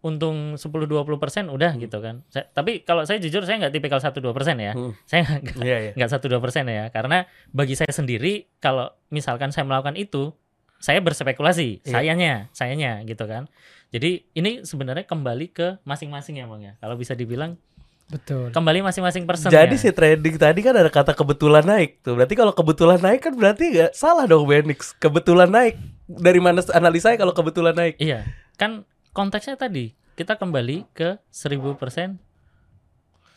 untung 10-20% udah Hmm. gitu kan. Saya- tapi kalau saya jujur saya nggak tipikal 1-2% ya. Hmm. Saya nggak Iya, iya. nggak satu dua persen ya karena bagi saya sendiri kalau misalkan saya melakukan itu saya berspekulasi Iya. sayanya sayanya gitu kan jadi ini sebenarnya kembali ke masing-masing ya bang ya kalau bisa dibilang Betul. kembali masing-masing person Jadi ya. si trading tadi kan ada kata kebetulan naik tuh. Berarti kalau kebetulan naik kan berarti nggak salah dong Benix. Kebetulan naik. Dari mana analisanya kalau kebetulan naik? iya kan konteksnya tadi kita kembali ke 1000%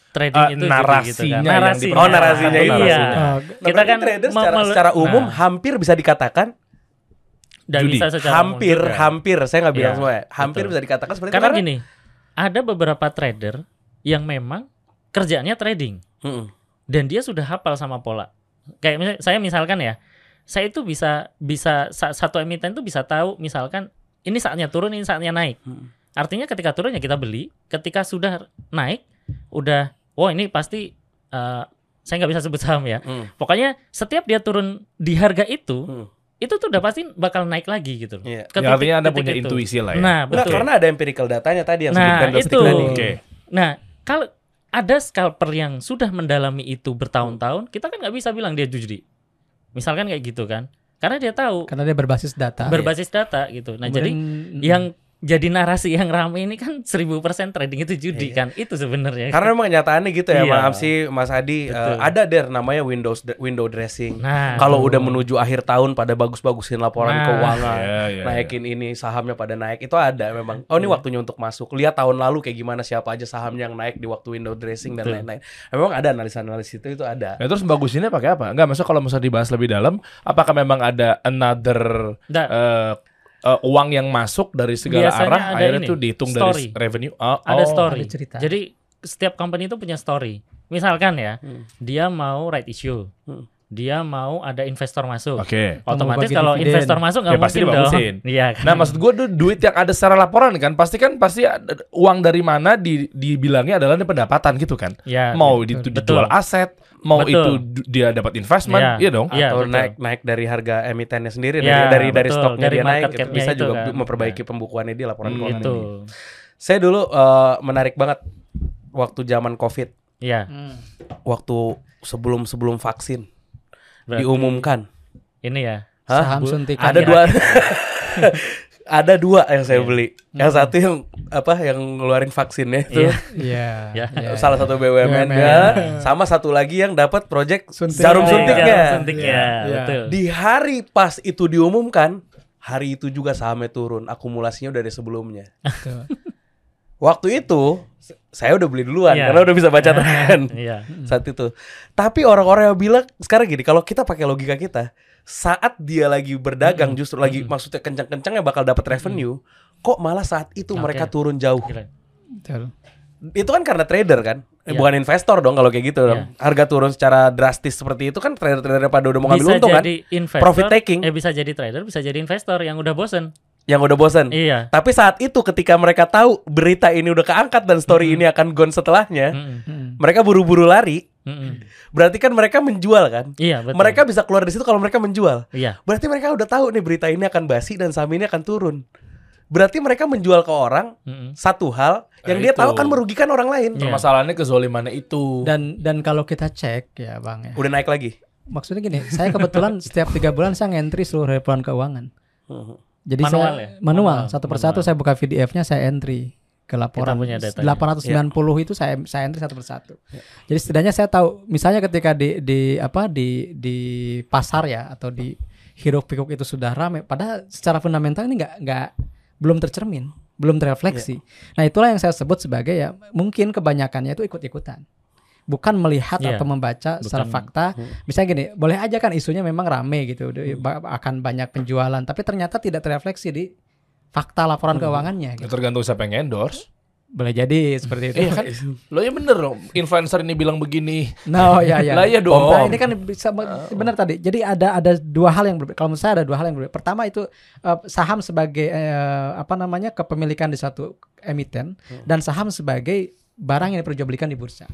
trading Eh, itu narasinya gitu kan. narasinya Oh, narasinya itu. iya Narasinya. Nah, kita kan trader secara, secara umum nah, hampir bisa dikatakan dan judi. bisa secara hampir juga. hampir saya nggak bilang Iya, semua ya. Hampir betul. bisa dikatakan seperti karena itu gini ada beberapa trader yang memang kerjaannya trading Mm-mm. dan dia sudah hafal sama pola. Kayak misal- saya misalkan ya, saya itu bisa bisa sa- satu emiten itu bisa tahu misalkan ini saatnya turun, ini saatnya naik. Hmm. Artinya ketika turun ya kita beli, ketika sudah naik, udah, oh ini pasti eh, saya nggak bisa sebut saham ya. Hmm. Pokoknya setiap dia turun di harga itu, Hmm. Itu tuh udah pasti bakal naik lagi gitu. loh. Iya. Ya, Ketika- artinya Anda punya itu. intuisi lah ya. Nah, Nah, betul. karena ada empirical datanya tadi yang Nah, itu. tadi. Oke. Nah, kalau ada scalper yang sudah mendalami itu bertahun-tahun, kita kan nggak bisa bilang dia judi. Misalkan kayak gitu kan. Karena dia tahu Karena dia berbasis data. berbasis data gitu. Nah, jadi Kemudian, yang jadi narasi yang rame ini kan 1000% trading itu judi kan. Itu sebenarnya. Karena memang kenyataannya gitu ya, Iya. maaf sih Mas Adi, Betul. eh, ada der namanya Windows window dressing. nah, Kalau udah menuju akhir tahun pada bagus-bagusin laporan Nah. keuangan, Iya, iya, naikin ini sahamnya pada naik, itu ada memang. Oh ini waktunya untuk masuk. Lihat tahun lalu kayak gimana siapa aja sahamnya yang naik di waktu window dressing dan Betul. lain-lain. Memang ada analisa-analisa itu itu ada. Nah, terus bagusinnya pakai apa? Enggak, maksudnya kalau misalnya dibahas lebih dalam, apakah memang ada another Nggak. eh, eh, uang yang masuk dari segala Biasanya arah ada akhirnya ini, itu dihitung story. dari revenue? Oh, ada oh. story. ada cerita. Jadi setiap company itu punya story. Misalkan ya, Hmm. dia mau right issue. Hmm. Dia mau ada investor masuk. Oke. Otomatis bagi kalau dividen. investor masuk nggak Ya, pasti mungkin dong. dibagusin. Iya kan. Nah, maksud gue tuh duit yang ada secara laporan kan, pasti kan pasti uang dari mana di, dibilangnya adalah ini pendapatan gitu kan. Ya, mau betul. itu Betul. dijual aset, mau Betul. itu du- dia dapat investment, Iya. iya dong. Iya, Atau betul. naik naik dari harga emitennya sendiri Ya, dari dari dari stoknya Dari dia naik gitu. bisa itu juga kan. memperbaiki pembukuannya di laporan Hmm, keuangan. itu. Saya dulu eh, menarik banget waktu zaman Covid, Iya. waktu sebelum sebelum vaksin Berarti diumumkan. Ini ya. Hah? saham suntikan. Ada dua ada dua yang saya Iya. beli. Yang satu yang apa yang ngeluarin vaksinnya itu Iya. Iya. Ya. iya. salah satu BUMN BUMN. ya, sama satu lagi yang dapat project Suntik. jarum Iya, suntiknya. Jarum suntiknya, Iya. betul. Di hari pas itu diumumkan, hari itu juga sahamnya turun, akumulasinya udah dari sebelumnya. Waktu itu saya udah beli duluan Iya. karena udah bisa baca tren Iya. saat itu. Tapi orang-orang yang bilang sekarang gini, kalau kita pakai logika kita, saat dia lagi berdagang justru lagi maksudnya kencang-kencangnya bakal dapat revenue, kok malah saat itu Oke. mereka turun jauh. Betul. Itu kan karena trader kan, Eh, Iya. bukan investor dong kalau kayak gitu dong. Iya. Harga turun secara drastis seperti itu kan trader-trader pada udah mau ngambil Bisa untung kan, jadi investor, Profit taking. Eh bisa jadi trader, bisa jadi investor yang udah bosen. Yang udah bosen. Iya. Tapi saat itu ketika mereka tahu berita ini udah keangkat dan story ini akan gone setelahnya, Mm-mm. Hmm. mereka buru-buru lari. Mm-mm. Berarti kan mereka menjual kan? Iya betul. Mereka bisa keluar dari situ kalau mereka menjual. Iya. Berarti mereka udah tahu nih berita ini akan basi dan saham ini akan turun. Berarti mereka menjual ke orang Mm-mm. satu hal yang Nah, dia tahu itu. kan merugikan orang lain. Iya. Permasalahannya kezolimannya itu. Dan dan kalau kita cek ya bang ya, Udah naik lagi. maksudnya gini, saya kebetulan setiap tiga bulan saya ngentri seluruh laporan keuangan. Jadi Manual saya ya? manual, Manual, satu persatu saya buka VDF-nya saya entry ke laporan. punya datanya. 890 itu saya saya entry satu persatu. Jadi setidaknya saya tahu, misalnya ketika di di apa di di pasar ya atau di hiruk pikuk itu sudah ramai, padahal secara fundamental ini nggak nggak belum tercermin, belum terrefleksi. Nah itulah yang saya sebut sebagai ya mungkin kebanyakannya itu ikut-ikutan. Bukan melihat Iya. atau membaca secara Bukan- fakta. Misalnya gini, boleh aja kan isunya memang rame gitu, ba- akan banyak penjualan, tapi ternyata tidak terrefleksi di fakta laporan keuangannya. Ya, Gitu. tergantung siapa yang endorse. Boleh jadi seperti itu. Iya kan? Lo ya bener dong. Influencer ini bilang begini. No, ya ya. Lah iya dong. Nah, ini kan bisa benar tadi. Jadi ada ada dua hal yang berbeda. Kalau menurut saya ada dua hal yang berbeda. Pertama itu eh, saham sebagai eh, apa namanya kepemilikan di suatu emiten dan saham sebagai barang yang diperjualbelikan di bursa.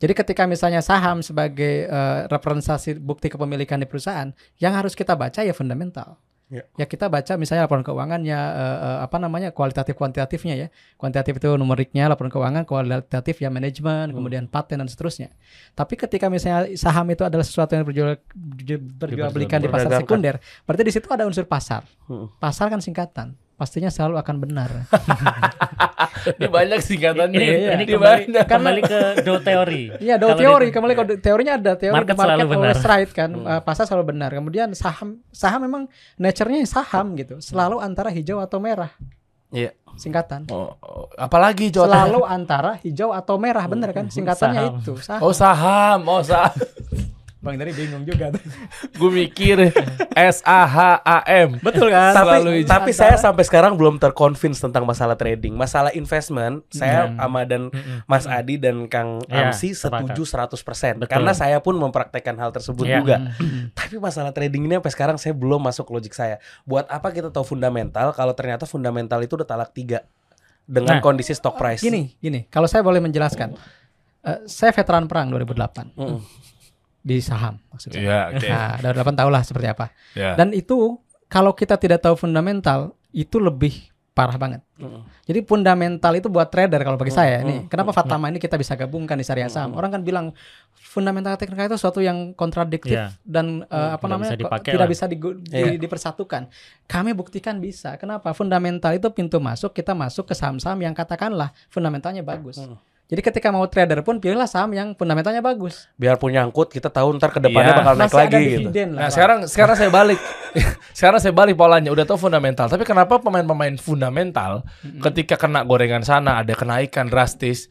Jadi ketika misalnya saham sebagai eh, representasi bukti kepemilikan di perusahaan, yang harus kita baca ya fundamental. Ya. Ya kita baca misalnya laporan keuangannya eh, eh, apa namanya kualitatif kuantitatifnya ya. Kuantitatif itu numeriknya laporan keuangan, kualitatif ya manajemen, kemudian paten dan seterusnya. Tapi ketika misalnya saham itu adalah sesuatu yang berjual berjualbelikan di pasar sekunder, berarti di situ ada unsur pasar. Hmm. Pasar kan singkatan, pastinya selalu akan benar. Ini banyak singkatannya. Ini, ini Ini kembali, banyak. kembali ke do teori. Iya, do Kalau teori di- kembali ke teorinya ada teori Market market selalu benar. always right kan, Eh, pasar selalu benar. Kemudian saham saham memang nature-nya saham gitu, selalu antara hijau atau merah. Iya. Singkatan. Oh, oh, apalagi Jota? Selalu antara hijau atau merah, bener kan? Singkatannya Saham. itu. Saham. Oh saham, oh saham. Bang dari bingung juga tuh. Gue mikir S A H A M. Betul kan? Tapi Selalu tapi saya sampai sekarang belum terconvince tentang masalah trading. Masalah investment, saya sama dan Mas Adi dan Kang Iya, Amsi sepakat. setuju 100% Betul. karena saya pun mempraktekkan hal tersebut Iya. juga. Tapi masalah trading ini sampai sekarang saya belum masuk logik saya. Buat apa kita tahu fundamental kalau ternyata fundamental itu udah talak tiga dengan Nah. kondisi stock price. Gini, gini. Kalau saya boleh menjelaskan. Eh, saya veteran perang 2008 Mm. Di saham maksudnya. Iya, oke. Nah, 2008 tahu lah seperti apa. Ya. Dan itu kalau kita tidak tahu fundamental itu lebih parah banget. Jadi fundamental itu buat trader kalau bagi saya nih. Kenapa Fatama ini kita bisa gabungkan di syariah saham? Orang kan bilang fundamental teknikal itu sesuatu yang kontradiktif Iya. dan eh, apa Tidak namanya bisa tidak lah. bisa digu- di- Iya. dipersatukan. Kami buktikan bisa. Kenapa? Fundamental itu pintu masuk kita masuk ke saham-saham yang katakanlah fundamentalnya bagus. Jadi ketika mau trader pun pilihlah saham yang fundamentalnya bagus. Biar punya angkut kita tahu ntar ke depannya Iya. bakal naik Masih lagi gitu. lah. Nah sekarang sekarang saya balik, sekarang saya balik polanya. Udah tahu fundamental, tapi kenapa pemain-pemain fundamental ketika kena gorengan sana ada kenaikan drastis,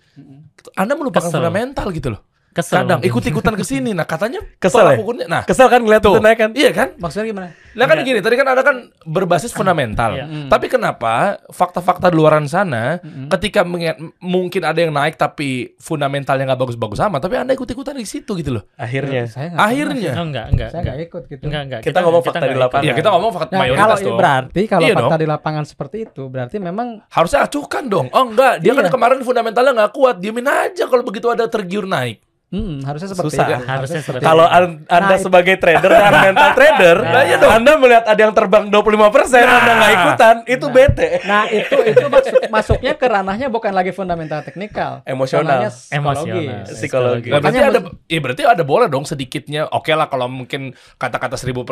Anda melupakan Kesel. fundamental gitu loh. Kesel Kadang ikut-ikutan ke sini. Nah katanya Kesel ya? ukurnya. Nah Kesel kan ngeliat tuh, itu naik kan? iya kan? Maksudnya gimana? Lah kan gini, tadi kan ada kan berbasis fundamental. Iya. Tapi kenapa fakta-fakta di luaran sana ketika mengingat- mungkin ada yang naik tapi fundamentalnya nggak bagus-bagus sama, tapi Anda ikut-ikutan di situ gitu loh. Akhirnya. Saya nggak Akhirnya. Oh, enggak, enggak. saya enggak. nggak ikut gitu. Enggak, enggak. Kita ngomong fakta enggak di lapangan. Iya, kita ngomong fakta Nah, mayoritas kalau dong. berarti kalau Iya fakta dong. di lapangan seperti itu berarti memang Harusnya acuhkan dong. Oh enggak, dia kan Iya. kemarin fundamentalnya nggak kuat. Diemin aja kalau begitu ada tergiur naik. Hmm, harusnya seperti Susah. itu. Harusnya seperti Kalau itu. an- Anda Nah, itu- sebagai trader dan mental trader, Nah, iya dong. Anda melihat ada yang terbang 25%, Anda nggak ikutan, itu bete. Nah, itu itu masuk, masuknya ke ranahnya bukan lagi fundamental teknikal, Emosional. Emosional. psikologis. Psikologi. Nah, berarti ada, ya berarti ada boleh dong sedikitnya. Oke lah kalau mungkin kata-kata 1000%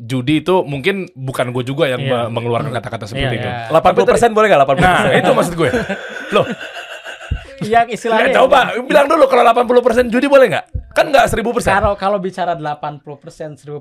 judi itu mungkin bukan gue juga yang Iya. me- mengeluarkan kata-kata seperti Iya, itu. iya. 80% boleh nggak 80%? Nah, itu maksud gue. Loh, Yang istilahnya ya, coba bilang dulu kalau 80% judi boleh nggak? Kan nggak 1000%. Kalau kalau bicara 80% 1000%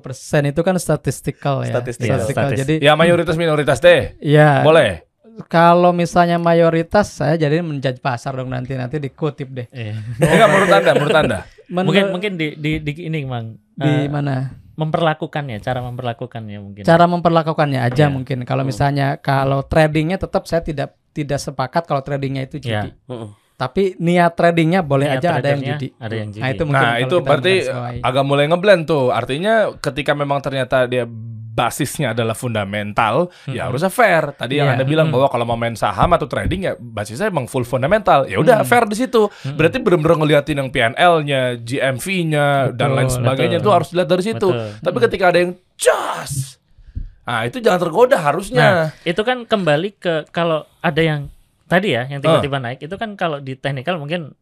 itu kan statistikal ya. Statistikal. Statis. Jadi Ya mayoritas minoritas deh. ya Boleh. Kalau misalnya mayoritas saya jadi menjudge pasar dong nanti nanti dikutip deh. Iya. Enggak menurut Anda, menurut Anda. Menur- Mungkin mungkin di di, di ini, Mang. di Eh, mana? memperlakukannya, cara memperlakukannya mungkin. Cara memperlakukannya aja Iya. mungkin. Kalau misalnya kalau tradingnya tetap saya tidak tidak sepakat kalau tradingnya itu judi. Iya. Mm-mm. Tapi niat tradingnya boleh Niat aja ada yang judi. ada yang judi. Nah, itu mungkin Nah, itu berarti agak mulai ngeblend tuh. Artinya ketika memang ternyata dia basisnya adalah fundamental, ya harusnya fair. Tadi yang Iya. Anda bilang bahwa kalau mau main saham atau trading ya basisnya emang full fundamental. Ya udah fair di situ. Berarti benar-benar ngeliatin yang PNL-nya, GMV-nya dan lain sebagainya betul. itu harus dilihat dari situ. Betul. Tapi ketika ada yang just Nah, itu jangan tergoda harusnya. Nah, itu kan kembali ke kalau ada yang tadi ya yang tiba-tiba naik itu kan kalau di teknikal mungkin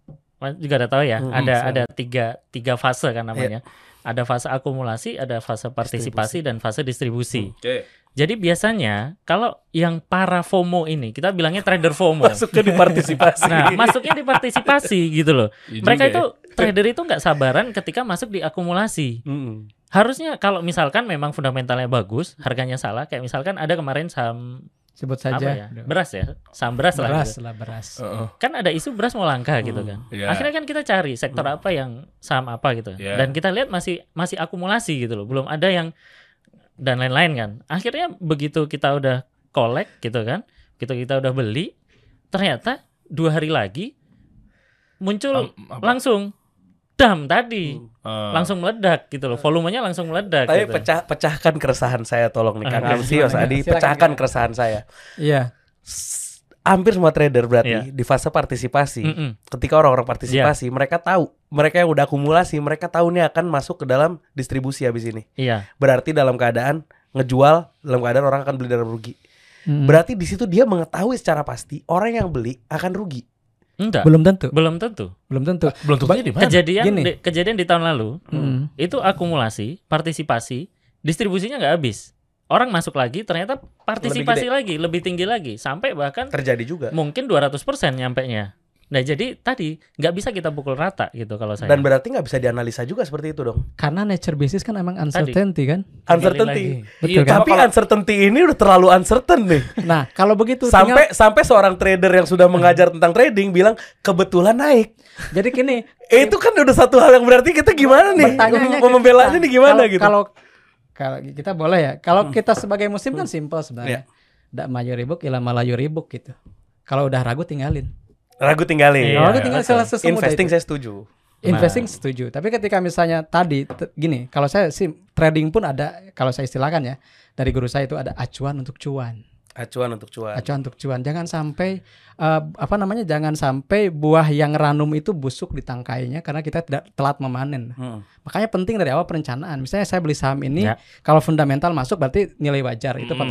juga udah tahu ya, Hmm, ada saya. ada tiga tiga fase kan namanya. Ada fase akumulasi, ada fase partisipasi dan fase distribusi. Oke. Jadi biasanya kalau yang para FOMO ini kita bilangnya trader FOMO. Masuknya di partisipasi. Nah, masuknya di partisipasi gitu loh. Mereka itu trader itu nggak sabaran ketika masuk di akumulasi. Mm-mm. Harusnya kalau misalkan memang fundamentalnya bagus, harganya salah, kayak misalkan ada kemarin saham Sebut apa saja. ya? Beras ya, saham beras, lah. Beras gitu. lah beras. Heeh. Kan ada isu beras mau langka gitu kan. Iya. Akhirnya kan kita cari sektor apa yang saham apa gitu. Iya. Dan kita lihat masih masih akumulasi gitu loh. Belum ada yang dan lain-lain kan. Akhirnya begitu kita udah collect gitu kan, gitu kita udah beli, ternyata dua hari lagi muncul apa? langsung dam tadi, Eh, langsung meledak gitu loh. Volumenya langsung meledak. Tapi gitu. pecah pecahkan keresahan saya tolong nih Kang Oke, Amsi, Mas Adi, pecahkan keresahan saya. Iya. S- Hampir semua trader berarti Iya. di fase partisipasi. Mm-mm. Ketika orang-orang partisipasi, mereka tahu, mereka yang udah akumulasi, mereka tahu nih akan masuk ke dalam distribusi habis ini. Iya. Berarti dalam keadaan ngejual, dalam keadaan orang akan beli dalam rugi. Mm. Berarti di situ dia mengetahui secara pasti orang yang beli akan rugi. Enggak. Belum tentu. Belum tentu. Belum tentu. belum tentunya di mana? Kejadian Gini. di, kejadian di tahun lalu Mm. itu akumulasi, partisipasi, distribusinya nggak habis. Orang masuk lagi ternyata partisipasi lagi lebih tinggi lagi sampai bahkan Terjadi juga. mungkin 200% nyampe nya. Nah, jadi tadi nggak bisa kita pukul rata gitu kalau saya. Dan berarti nggak bisa dianalisa juga seperti itu dong. Karena nature basis kan emang uncertainty kan. Uncertainty. Betul Iya, kan? Tapi uncertainty ini udah terlalu uncertain nih. Nah, kalau begitu sampai sampai seorang trader yang sudah mengajar tentang trading bilang kebetulan naik. tinggal, jadi gini, Eh, itu kan udah satu hal yang berarti kita gimana nih? Mau ini gimana kalau, gitu? Kalau kalau kita boleh ya. Kalau kita sebagai muslim kan simple sebenarnya. Dak maju ribuk ilah malayu ribuk gitu. Kalau udah ragu tinggalin. Ragu tinggalin. Iya, ragu tinggal betul. selesai semua Investing itu. saya setuju. Investing setuju. Tapi ketika misalnya tadi gini, kalau saya sih trading pun ada kalau saya istilahkan ya dari guru saya itu ada acuan untuk cuan. Acuan untuk cuan. Acuan untuk cuan. Jangan sampai eh, apa namanya? Jangan sampai buah yang ranum itu busuk di tangkainya karena kita tidak telat memanen. Hmm. Makanya penting dari awal perencanaan. Misalnya saya beli saham ini, Ya. kalau fundamental masuk berarti nilai wajar itu Hmm.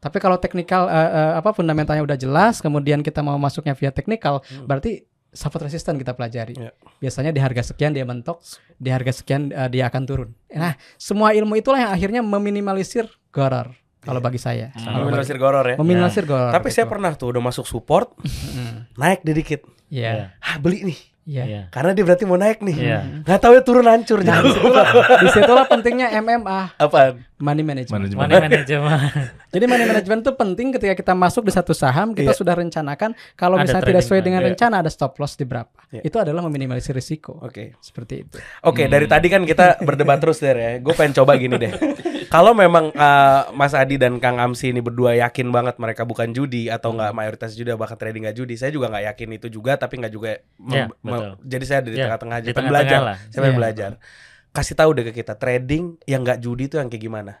Tapi kalau teknikal eh, eh, apa fundamentalnya udah jelas, kemudian kita mau masuknya via teknikal, berarti support resisten kita pelajari. Ya. Biasanya di harga sekian dia mentok, di harga sekian eh, dia akan turun. Nah, semua ilmu itulah yang akhirnya meminimalisir goror kalau bagi saya. Kalau Meminimalisir goror ya. meminimalisir goror. Tapi saya pernah tuh udah masuk support, naik dikit. Iya. Ah, beli nih. Iya. Iya. Karena dia berarti mau naik nih. Iya. Nggak tahu ya turun hancur. Nah, Jangan lupa. Di situlah pentingnya MMA, Apaan? money management. Money management. Jadi money management itu penting ketika kita masuk di satu saham, kita Iya. sudah rencanakan kalau Ada misalnya tidak sesuai plan. dengan Iya. rencana ada stop loss di berapa. Iya. Itu adalah meminimalisir risiko. Oke. Seperti itu. Oke, dari tadi kan kita berdebat terus der ya. Gue pengen coba gini deh. Kalau memang uh, Mas Adi dan Kang Amsi ini berdua yakin banget mereka bukan judi atau nggak mayoritas judi bahkan trading nggak judi, saya juga nggak yakin itu juga, tapi nggak juga. Ya, jadi saya di Ya, tengah-tengah aja, di pengen tengah-tengah belajar. lah. Saya Iya. belajar. Kasih tahu deh ke kita trading yang nggak judi itu yang kayak gimana.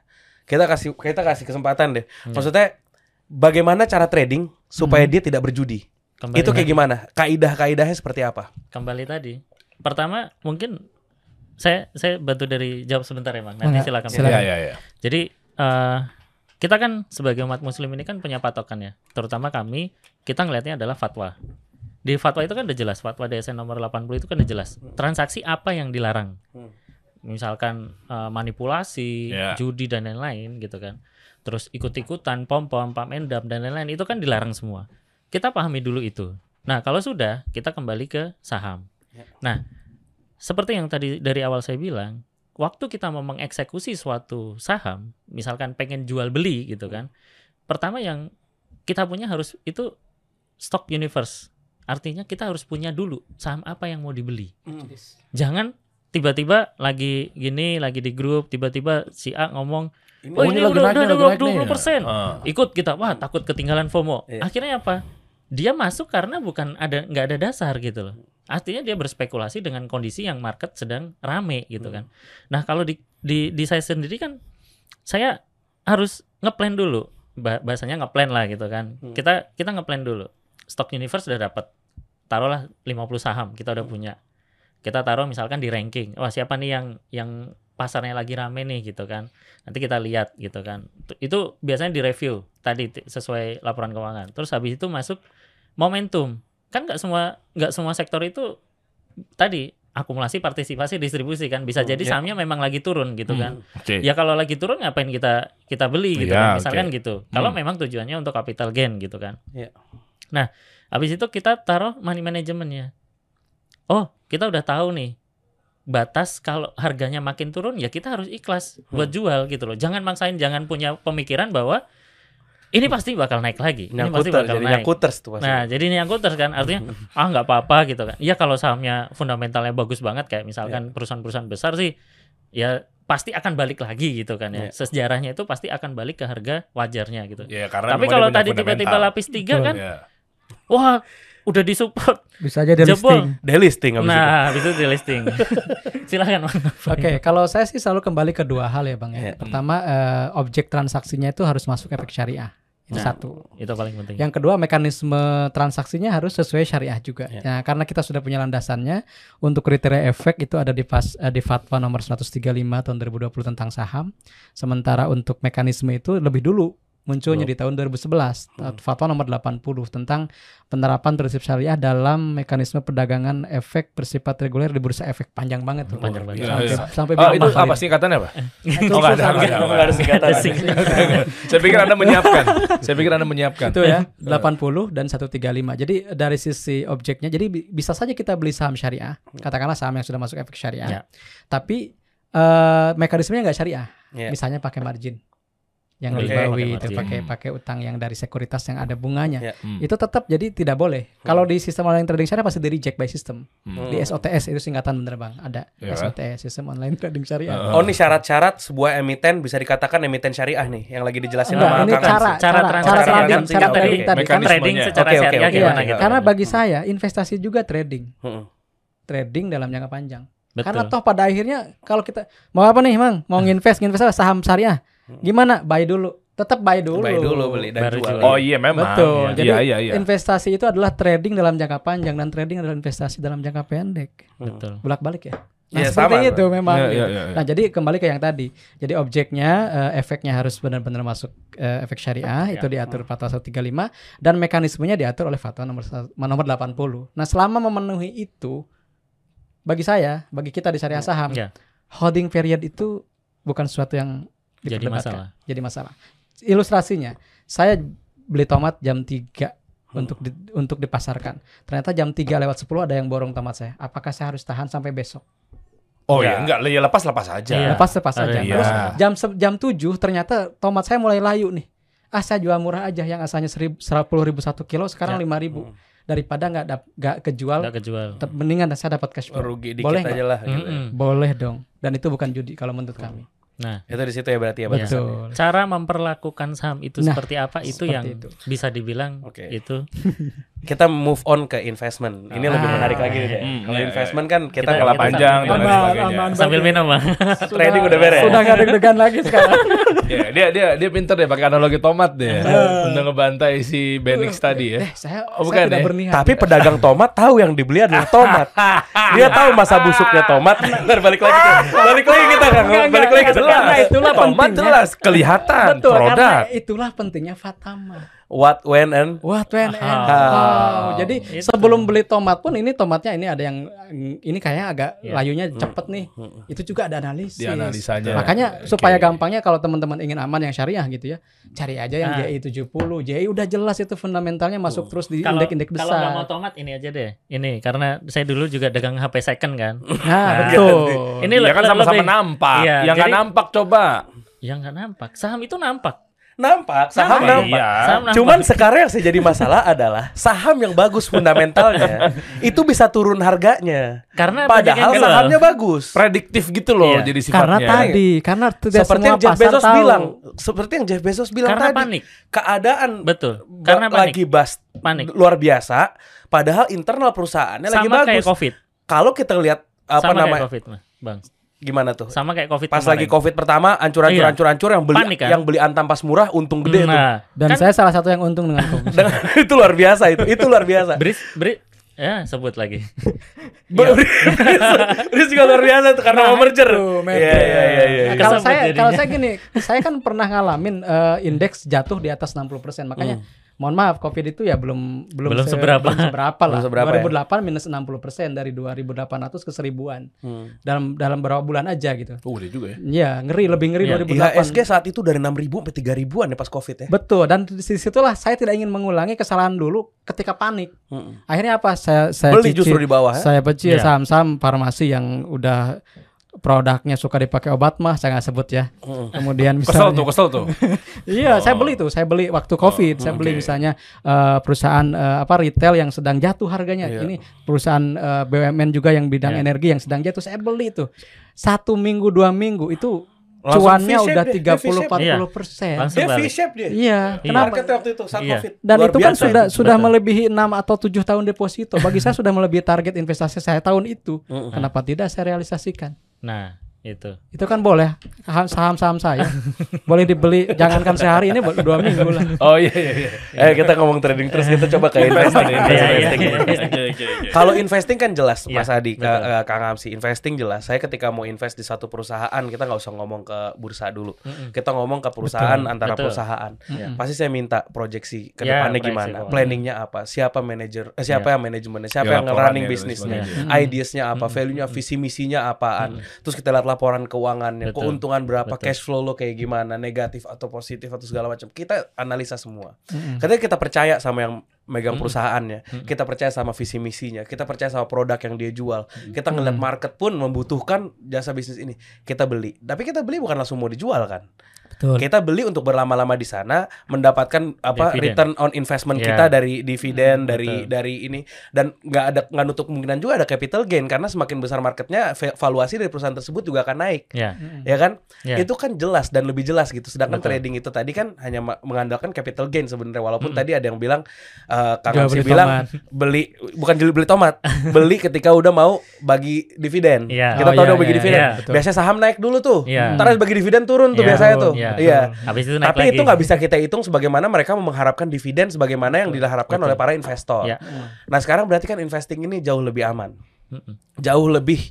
Kita kasih kita kasih kesempatan deh. Hmm. Maksudnya bagaimana cara trading supaya dia tidak berjudi? Kembali itu kayak tadi- gimana? Kaidah-kaidahnya seperti apa? Kembali tadi. Pertama mungkin saya saya bantu dari jawab sebentar ya, Bang. Nanti Enggak, silakan. silakan. Iya, iya, iya. Jadi eh, kita kan sebagai umat muslim ini kan punya patokan ya. Terutama kami, kita ngelihatnya adalah fatwa. Di fatwa itu kan udah jelas, fatwa DSN nomor 80 itu kan udah jelas. Transaksi apa yang dilarang? Hmm. Misalkan eh, manipulasi, Ya. judi dan lain-lain gitu kan. Terus ikut-ikutan, pom-pom, pam endam dan lain-lain itu kan dilarang semua. Kita pahami dulu itu. Nah, kalau sudah, kita kembali ke saham. Nah, seperti yang tadi dari awal saya bilang, waktu kita mau mengeksekusi suatu saham, misalkan pengen jual beli gitu kan, pertama yang kita punya harus itu stock universe. Artinya kita harus punya dulu saham apa yang mau dibeli. Jangan tiba-tiba lagi gini, lagi di grup, tiba-tiba si A ngomong, oh Oh, ini, ini lagi udah, udah, lagi udah naik nih." 20 persen. Ah. Ikut kita, wah takut ketinggalan FOMO. Iya. Akhirnya apa? Dia masuk karena bukan ada nggak ada dasar gitu loh. Artinya dia berspekulasi dengan kondisi yang market sedang rame gitu kan. Nah kalau di, di di saya sendiri kan saya harus ngeplan dulu. Ba- bahasanya ngeplan lah gitu kan. Hmm. Kita kita ngeplan dulu. Stock universe sudah dapat. Taruhlah 50 saham kita udah punya. Kita taruh misalkan di ranking. Wah, siapa nih yang yang pasarnya lagi rame nih gitu kan. Nanti kita lihat gitu kan. Itu- biasanya di review tadi sesuai laporan keuangan. Terus habis itu masuk momentum. Kan nggak semua nggak semua sektor itu tadi akumulasi partisipasi distribusi kan bisa jadi sahamnya memang lagi turun gitu kan. Oke. Ya kalau lagi turun ngapain kita kita beli gitu Iya, kan misalkan oke. gitu. Kalau Hmm. memang tujuannya untuk capital gain gitu kan. Iya. Nah, habis itu kita taruh money managementnya. Oh, kita udah tahu nih batas kalau harganya makin turun ya kita harus ikhlas buat jual gitu loh. Jangan maksain, jangan punya pemikiran bahwa ini pasti bakal naik lagi. Ini pasti bakal jadi naik. nyangkuters tuh pasti. Nah, jadi ini nyangkuters kan artinya ah nggak apa-apa gitu kan. Iya kalau sahamnya fundamentalnya bagus banget kayak misalkan perusahaan-perusahaan besar sih ya pasti akan balik lagi gitu kan ya. Iya. Sejarahnya itu pasti akan balik ke harga wajarnya gitu. Ya, karena Tapi kalau tadi tiba-tiba lapis tiga kan, Ya. wah udah disupport. Bisa aja. Delisting itu. Nah, habis itu di listing. Silakan Bang. Oke, kalau saya sih selalu kembali ke dua hal ya bang ya. Iya. Pertama, eh, objek transaksinya itu harus masuk efek syariah. Itu Nah, satu. Itu paling penting. Yang kedua, mekanisme transaksinya harus sesuai syariah juga. Ya. Nah, karena kita sudah punya landasannya untuk kriteria efek itu ada di pas, eh, di Fatwa nomor 135 tahun 2020 tentang saham. Sementara untuk mekanisme itu lebih dulu munculnya di tahun 2011 Hmm. Fatwa nomor 80 tentang penerapan prinsip syariah dalam mekanisme perdagangan efek bersifat reguler di bursa efek panjang banget tuh. Panjang banget. Sampai, iya. sampai Oh, itu apa singkatannya apa? Itu Oh, nggak ada, susah, nggak ada, singkatan. Saya pikir Anda menyiapkan. Saya pikir Anda menyiapkan. itu ya 80 dan 135 jadi dari sisi objeknya jadi bi- bisa saja kita beli saham syariah katakanlah saham yang sudah masuk efek syariah Ya. tapi eh, mekanismenya nggak syariah Ya. misalnya pakai margin yang Oke. ribawi Pakai itu margin. pakai pakai utang yang dari sekuritas yang ada bunganya Ya. Hmm. itu tetap jadi tidak boleh kalau di sistem online trading syariah pasti di reject by system Hmm. di SOTS itu singkatan bener bang ada Ya. SOTS sistem online trading syariah Heeh. Oh, ini syarat-syarat sebuah emiten bisa dikatakan emiten syariah nih yang lagi dijelasin Enggak, sama ini Kang cara. Cara cara trading cara trading oke. tadi kan trading secara Oke, oke, syariah oke. gimana Iya. gitu. karena bagi saya investasi juga trading Heeh. trading dalam jangka panjang Betul. Karena toh pada akhirnya kalau kita mau apa nih, Mang? Mau nginvest, nginvest apa? saham syariah. Gimana? Buy dulu. Tetap buy dulu. Buy dulu beli dan Baru jual. jual. Oh iya memang. Betul. Iya, Jadi iya, iya, iya. investasi itu adalah trading dalam jangka panjang dan trading adalah investasi dalam jangka pendek. Betul. Bolak-balik ya. Nah, Iya, seperti sama, itu memang. Iya, gitu. iya, iya, iya. Nah, jadi kembali ke yang tadi. Jadi objeknya eh, efeknya harus benar-benar masuk eh, efek syariah itu diatur Fatwa 135 dan mekanismenya diatur oleh Fatwa nomor nomor 80. Nah, selama memenuhi itu bagi saya, bagi kita di syariah saham, Ya. holding period itu bukan sesuatu yang Jadi masalah. Jadi masalah. Ilustrasinya, saya beli tomat jam 3 untuk di- untuk dipasarkan. Ternyata jam 3 lewat 10 ada yang borong tomat saya. Apakah saya harus tahan sampai besok? Oh Iya. iya, enggak, ya lepas lepas aja. Iya. Lepas lepas saja. yang- Terus Iya. jam jam 7 ternyata tomat saya mulai layu nih. Ah saya jual murah aja yang asalnya seribu sepuluh ribu satu kilo sekarang Ya. lima ribu daripada nggak nggak kejual Nggak kejual. mendingan saya dapat cash flow. Rugi dikit Boleh aja lah gitu. Mm-mm. Boleh dong. Dan itu bukan judi kalau menurut kami. Nah, Itu di situ ya berarti ya Betul. batasannya. Betul. cara memperlakukan saham itu Nah, seperti apa itu seperti yang itu. bisa dibilang Oke. itu Kita move on ke investment. Ini lebih Ah. menarik lagi nih. Hmm, Kalau iya, investment kan kita Kita- panjang sambil dan lain sebagainya. aman. sambil minum Bang. trading udah beres. Sudah nggak deg-degan lagi sekarang. Iya, dia dia dia pinter deh pakai analogi tomat deh. Untuk ngebantai si Benix tadi ya. Eh, saya, Oh, saya bukan tidak ya? berniat. Tapi pedagang tomat tahu yang dibeli adalah tomat. Dia tahu masa busuknya tomat. Ntar balik lagi tuh. Balik lagi kita kan. Balik lagi jelas. Karena itulah tomat pentingnya. jelas kelihatan Betul, karena produk. itulah pentingnya Fatama. What, when, and Wah, when and Ah. how. Jadi Itu. sebelum beli tomat pun ini tomatnya ini ada yang ini kayak agak Iya. layunya cepet nih. Itu juga ada analisis. Di analisanya. Makanya Oke. supaya gampangnya kalau teman-teman ingin aman yang syariah gitu ya, cari aja yang Ah. JI 70. JI udah jelas itu fundamentalnya masuk terus di kalau indeks-indeks kalau nggak mau besar. tomat ini aja deh. Ini karena saya dulu juga dagang HP second kan. Nah, betul. Ini le- kan sama-sama nampak. Iya, yang nggak nampak coba. Yang nggak nampak. Saham itu nampak. Nampak, saham Nampak. nampak. Iya. Saham nampak. Cuman sekarang yang saya jadi masalah adalah saham yang bagus fundamentalnya itu bisa turun harganya. karena Padahal sahamnya bagus. Prediktif gitu loh Iya. jadi Karena sifatnya. tadi, karena tidak seperti semua yang Jeff Bezos tahu. bilang, seperti yang Jeff Bezos bilang Karena tadi. panik. Keadaan Betul. ba- Karena panik. lagi bas Panik. luar biasa, padahal internal perusahaannya lagi Sama kayak bagus. Covid. Kalau kita lihat apa Sama kayak namanya? Covid. Bang. Gimana tuh? Sama kayak Covid Pas kemarin. lagi Covid pertama, ancur-ancur Iya. ancur-ancur yang beli Panik kan? yang beli antam pas murah untung gede tuh. Nah, Dan kan saya salah satu yang untung dengan COVID. Itu luar biasa itu. Itu luar biasa. Bris, Bris, ya sebut lagi. Bris juga luar biasa tuh karena mau merger. Nah, Iya iya iya iya. Nah, kalau saya kalau saya gini, saya kan pernah ngalamin eh, indeks jatuh di atas 60%. Makanya Hmm. Mohon maaf Covid itu ya belum belum, Belum se- seberapa. belum seberapa lah. Belum seberapa ya? 2008 minus 60% dari 2800 ke 1000-an. Hmm. Dalam dalam berapa bulan aja gitu. Oh, udah juga ya. Iya, ngeri lebih ngeri Iya. 2008. IHSG saat itu dari 6.000 sampai 3.000-an ya pas Covid ya. Betul dan di situlah saya tidak ingin mengulangi kesalahan dulu ketika panik. Mm-mm. Akhirnya apa? Saya saya Beli cicil- justru di bawah ya. Saya pecil Iya. saham-saham farmasi yang udah produknya suka dipakai obat mah saya nggak sebut ya. Kemudian Kesel misalnya tuh, kesel tuh. Iya, saya beli tuh. Saya beli waktu Covid. saya beli oke. misalnya eh, perusahaan eh, apa retail yang sedang jatuh harganya. Iya. Ini perusahaan eh, BUMN juga yang bidang Iya. energi yang sedang jatuh. Saya beli tuh. Satu minggu dua minggu itu Langsung cuannya udah dia 30 V-shape. 40 persen. Langsung Dia balik. V-shape dia. Iya, Iya. kenapa? Waktu itu saat Iya. Covid. Dan Luar itu kan sudah itu. sudah betul. melebihi 6 atau 7 tahun deposito. Bagi saya sudah melebihi target investasi saya tahun itu. Kenapa tidak saya realisasikan? Nah, itu. Itu kan boleh saham-saham saya. boleh dibeli jangankan sehari ini dua minggu lah. Oh iya iya iya. Eh kita ngomong trading terus kita coba ke investing. Iya, iya, investing. iya. Oke oke oke. Kalau investing kan jelas Iya, Mas Adi, eh, Kang Amsi. Investing jelas. Saya ketika mau invest di satu perusahaan, kita nggak usah ngomong ke bursa dulu. Kita ngomong ke perusahaan antara betul. perusahaan. Pasti saya minta proyeksi ke Ya, depannya gimana, planningnya apa, siapa manajer, eh, siapa Ya. yang manajemennya, siapa Ya, yang running bisnisnya, ideasnya apa, value-nya, visi misinya apaan. Terus kita lihat laporan keuangannya, Betul. keuntungan berapa, Betul. cash flow lo kayak gimana, negatif atau positif atau segala macam. Kita analisa semua. Mm-mm. Ketika kita percaya sama yang megang perusahaannya, kita percaya sama visi misinya, kita percaya sama produk yang dia jual, kita ngeliat market pun membutuhkan jasa bisnis ini, kita beli. Tapi kita beli bukan langsung mau dijual kan? Betul. Kita beli untuk berlama-lama di sana, mendapatkan apa Dividen. return on investment Ya. kita dari dividen, Hmm, dari betul. dari ini dan nggak ada nggak nutup kemungkinan juga ada capital gain karena semakin besar marketnya, va- valuasi dari perusahaan tersebut juga akan naik, Ya. ya kan? Ya. Itu kan jelas dan lebih jelas gitu. Sedangkan Betul. trading itu tadi kan hanya mengandalkan capital gain sebenarnya. Walaupun tadi ada yang bilang eh Kang bilang beli bukan beli tomat, beli ketika udah mau bagi dividen. Iya. Kita Oh, tahu iya, udah bagi iya, dividen. iya, betul. Biasanya saham naik dulu tuh. Iya. Ntar habis bagi dividen turun tuh Iya, biasanya tuh. Iya. Iya. Habis itu naik Tapi lagi. itu nggak bisa kita hitung sebagaimana mereka mengharapkan dividen sebagaimana yang diharapkan Betul. oleh para investor. Ya. Nah sekarang berarti kan investing ini jauh lebih aman, jauh lebih.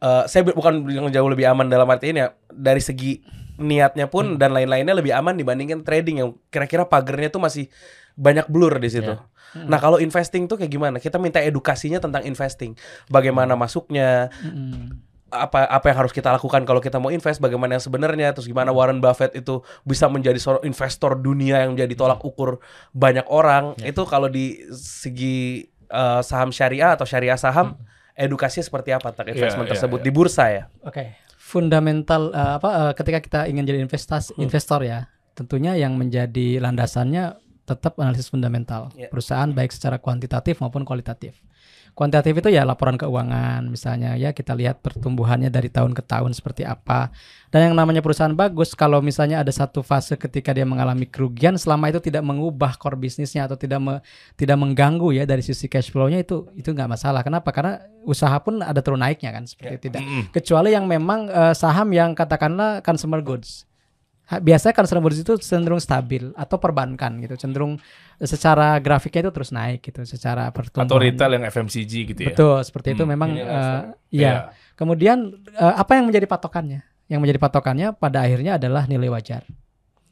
eh, saya bukan bilang jauh lebih aman dalam arti ini ya dari segi niatnya pun dan lain-lainnya lebih aman dibandingkan trading yang kira-kira pagernya tuh masih banyak blur di situ. Ya. Nah kalau investing tuh kayak gimana? Kita minta edukasinya tentang investing, bagaimana masuknya, Mm-mm. Apa apa yang harus kita lakukan kalau kita mau invest bagaimana yang sebenarnya terus gimana Warren Buffett itu bisa menjadi seorang investor dunia yang menjadi tolak ukur banyak orang itu kalau di segi eh, saham syariah atau syariah saham edukasinya seperti apa tentang investment iya, tersebut iya. di bursa ya Oke. Fundamental eh, apa eh, ketika kita ingin jadi investasi Hmm. investor ya, tentunya yang menjadi landasannya tetap analisis fundamental Ya. perusahaan baik secara kuantitatif maupun kualitatif. Kuantitatif itu ya laporan keuangan misalnya ya kita lihat pertumbuhannya dari tahun ke tahun seperti apa. Dan yang namanya perusahaan bagus kalau misalnya ada satu fase ketika dia mengalami kerugian selama itu tidak mengubah core bisnisnya atau tidak me- tidak mengganggu ya dari sisi cash flow-nya itu itu nggak masalah. Kenapa? Karena usaha pun ada turun naiknya kan seperti tidak. Kecuali yang memang eh, saham yang katakanlah consumer goods. Biasanya consumer goods itu cenderung stabil atau perbankan gitu, cenderung eh, secara grafiknya itu terus naik gitu, secara pertumbuhan. Atau retail yang FMCG gitu ya. Betul, seperti itu Hmm. memang Ini eh, lifestyle. iya. Iya. Kemudian eh, apa yang menjadi patokannya? Yang menjadi patokannya pada akhirnya adalah nilai wajar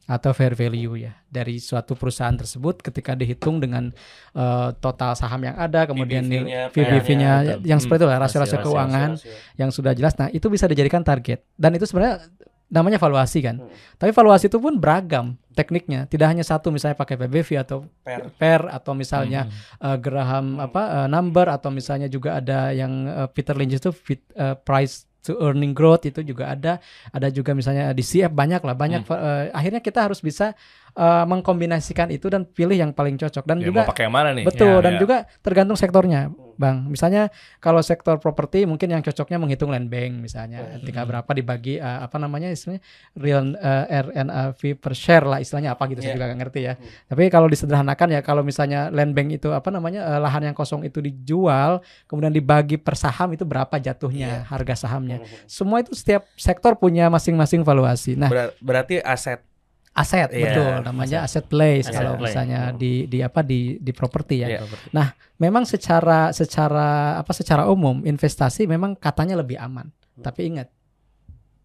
atau fair value ya dari suatu perusahaan tersebut ketika dihitung dengan eh, total saham yang ada, kemudian PBV-nya, yang seperti itu lah Rasio- rasio-rasio rasio- keuangan yang sudah jelas. Nah, itu bisa dijadikan target. Dan itu sebenarnya namanya valuasi kan. Hmm. Tapi valuasi itu pun beragam tekniknya. Tidak hanya satu misalnya pakai PBV atau Per. PER atau misalnya eh, Graham apa eh, number atau misalnya juga ada yang eh, Peter Lynch itu fit, eh, price to earning growth itu juga ada. Ada juga misalnya di CF banyak lah, banyak Hmm. eh, akhirnya kita harus bisa eh, mengkombinasikan itu dan pilih yang paling cocok dan Ya, juga mau pakai yang mana nih? Betul Ya, dan ya. juga tergantung sektornya, Bang. Misalnya kalau sektor properti mungkin yang cocoknya menghitung land bank misalnya, ketika berapa dibagi eh, apa namanya istilahnya real eh, RNAV per share lah istilahnya apa gitu saya Iya. juga nggak ngerti ya. Tapi kalau disederhanakan ya kalau misalnya land bank itu apa namanya eh, lahan yang kosong itu dijual kemudian dibagi per saham itu berapa jatuhnya harga sahamnya. Semua itu setiap sektor punya masing-masing valuasi. Nah, Ber- berarti aset aset Iya, betul namanya asset place Asset kalau play. misalnya di di apa di di properti ya. Iya. Nah, memang secara secara apa secara umum investasi memang katanya lebih aman. Tapi ingat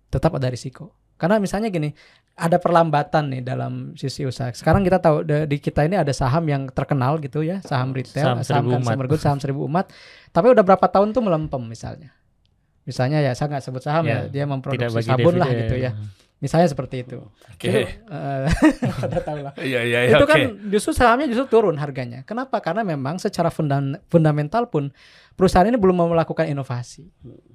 tetap ada risiko. Karena misalnya gini, ada perlambatan nih dalam sisi usaha. Sekarang kita tahu di kita ini ada saham yang terkenal gitu ya, saham retail, Saham seribu umat. consumer goods, saham seribu umat. Tapi udah berapa tahun tuh melempem misalnya. Misalnya ya saya nggak sebut saham ya, Ya, dia memproduksi sabun lah gitu ya. Misalnya seperti itu. Oke. Eh, udah tahu lah. Iya iya iya. itu oke. kan justru sahamnya justru turun harganya. Kenapa? Karena memang secara fundan- fundamental pun perusahaan ini belum mau melakukan inovasi.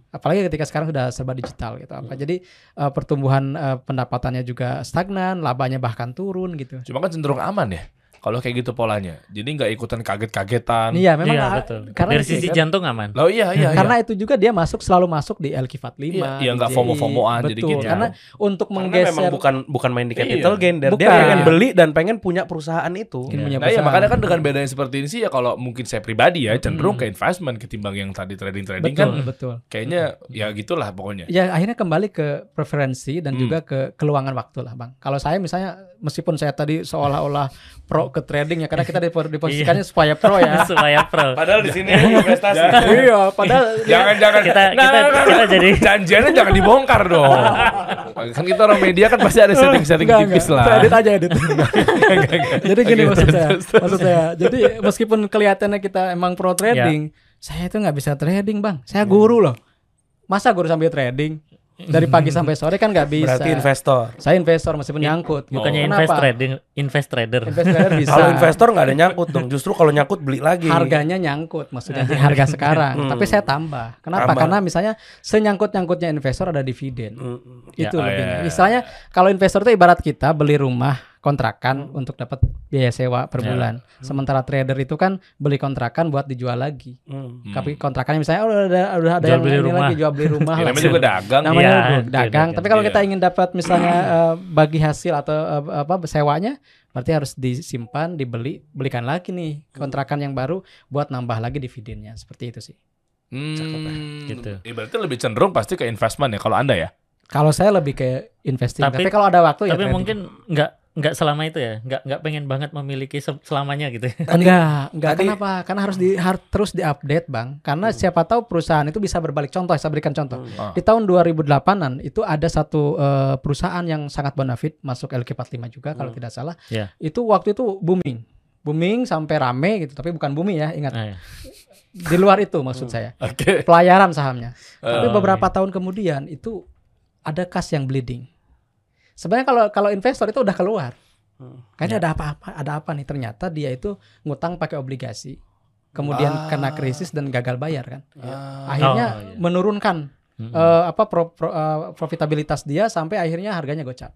Apalagi ketika sekarang sudah serba digital gitu. Apa jadi eh, pertumbuhan eh, pendapatannya juga stagnan, labanya bahkan turun gitu. Cuma kan cenderung aman ya. Kalau kayak gitu polanya. Jadi nggak ikutan kaget-kagetan. Iya, memang Iya, betul. karena Dari sisi kan- jantung aman. Loh iya iya. karena iya. itu juga dia masuk selalu masuk di LQ45. Iya, iya, nggak FOMO-FOMOan, jadi Betul. gitu. Karena untuk Karena menggeser memang bukan bukan main di capital Iya. gain dia, dia Bukan. pengen beli dan pengen punya perusahaan itu. Ingin punya Nah ya makanya kan dengan bedanya seperti ini sih ya kalau mungkin saya pribadi ya cenderung Hmm. ke investment ketimbang yang tadi trading-trading betul, kan betul. kayaknya ya gitulah pokoknya. Ya akhirnya kembali ke preferensi dan Hmm. juga ke keluangan waktu lah bang. Kalau saya misalnya meskipun saya tadi seolah-olah pro ke trading ya karena kita dipo- diposisikannya supaya pro ya. Supaya pro. Padahal di sini investasi. iya, padahal Jangan jangan Kita- Nah, kita- nah, nah, kita nah. jadi- janjiannya jangan dibongkar dong. kan kita orang media kan pasti ada setting-setting tipis enggak. lah. Saya edit aja edit. Jadi gini Oke, maksud saya. Maksud saya. Jadi meskipun kelihatannya kita emang pro trading, saya itu nggak bisa trading bang. Saya guru loh. Masa guru sambil trading dari pagi sampai sore kan nggak bisa. Berarti investor. Saya investor meskipun nyangkut. Bukannya Kenapa? invest trading, invest trader. Invest trader bisa. Kalau investor nggak ada nyangkut dong. Justru kalau nyangkut beli lagi. harganya nyangkut maksudnya di harga sekarang Hmm. tapi saya tambah kenapa Tambah. karena misalnya senyangkut nyangkutnya investor ada dividen Mm, itu Ya, oh, lebihnya ya, ya. istilahnya kalau investor itu ibarat kita beli rumah kontrakan untuk dapat biaya sewa per Ya. bulan sementara trader itu kan beli kontrakan buat dijual lagi mm. tapi kontrakannya misalnya oh, udah ada udah ada Jual yang beli ini rumah. lagi jual beli rumah Ya, namanya juga dagang. namanya Iya, itu itu dagang dagang. tapi kalau Iya. kita ingin dapat misalnya eh, bagi hasil atau eh, apa sewanya berarti harus disimpan dibeli belikan lagi nih kontrakan yang baru buat nambah lagi dividennya seperti itu sih Hmm, Gitu. ya berarti lebih cenderung pasti ke investment ya kalau anda ya. kalau saya lebih ke investing tapi, Tapi- kalau ada waktu ya Tapi mungkin nggak nggak selama itu ya, nggak nggak pengen banget memiliki se- selamanya gitu. ya. enggak enggak tadi- kenapa? Karena harus di har- terus diupdate bang. Karena siapa tahu perusahaan itu bisa berbalik contoh saya berikan contoh. Ah. di tahun 2008an itu ada satu eh, perusahaan yang sangat bonafit masuk LQ45 juga kalau tidak salah. Ya. itu waktu itu booming. Booming sampai rame gitu tapi bukan booming ya ingat. Nah, ya. di luar itu maksud saya. Oke. pelayaran sahamnya. Tapi Oh, beberapa tahun kemudian itu ada kas yang bleeding sebenarnya kalau kalau investor itu udah keluar kayaknya ada apa-apa ada apa nih ternyata dia itu ngutang pakai obligasi kemudian Ah. kena krisis dan gagal bayar kan Ah. akhirnya Oh, iya. menurunkan Mm-mm. eh, apa pro- pro- eh, profitabilitas dia sampai akhirnya harganya gocap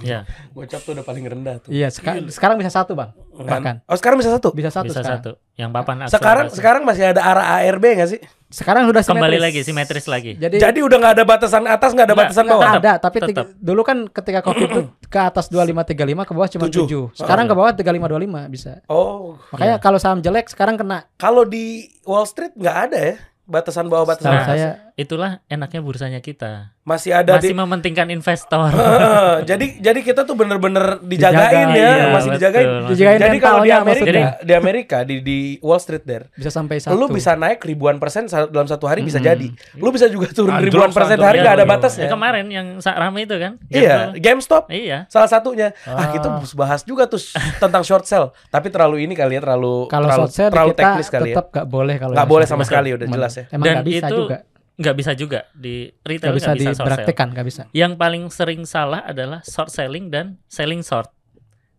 Ya, Gocap tuh udah paling rendah tuh. iya seka- sekarang bisa satu bang bahkan Oh sekarang bisa satu. bisa satu bisa sekarang satu. Yang papan Sekarang sekarang masih ada arah ARB nggak sih? Sekarang sudah kembali simetris. lagi simetris lagi. jadi Jadi udah nggak ada batasan atas nggak ada Nggak, batasan bawah. ada tapi tetap. tiga- dulu kan ketika covid itu ke atas 2535 ke bawah cuma Tujuh. 7 sekarang ke bawah 3525 bisa Oh, makanya kalau saham jelek sekarang kena kalau di Wall Street nggak ada ya batasan bawah batasan Nah, atas. saya Itulah enaknya bursanya kita. Masih ada Masih di. mementingkan investor. jadi jadi kita tuh bener-bener dijagain Dijaga, ya, iya, masih betul. dijagain. Masih Dijagain Jadi kalau di Amerika, maksudnya. di Amerika di di Wall Street there, bisa sampai satu lu bisa naik ribuan persen dalam satu hari bisa jadi. Lu bisa juga turun Anjlok, ribuan persen hari nggak ada iya, batas Ya, kemarin yang rame itu kan. Iya, Gitu. GameStop Iya. salah satunya. Ah, kita bahas juga tuh tentang short sell, tapi terlalu ini kali ya terlalu kalau terlalu, short sell terlalu kita teknis kali ya. tetap gak boleh kalau Nggak boleh sama sekali udah jelas ya. emang Dan nggak bisa itu juga nggak bisa juga di retail nggak bisa bisa, short sell. dipraktekan nggak bisa Yang paling sering salah adalah short selling dan selling short.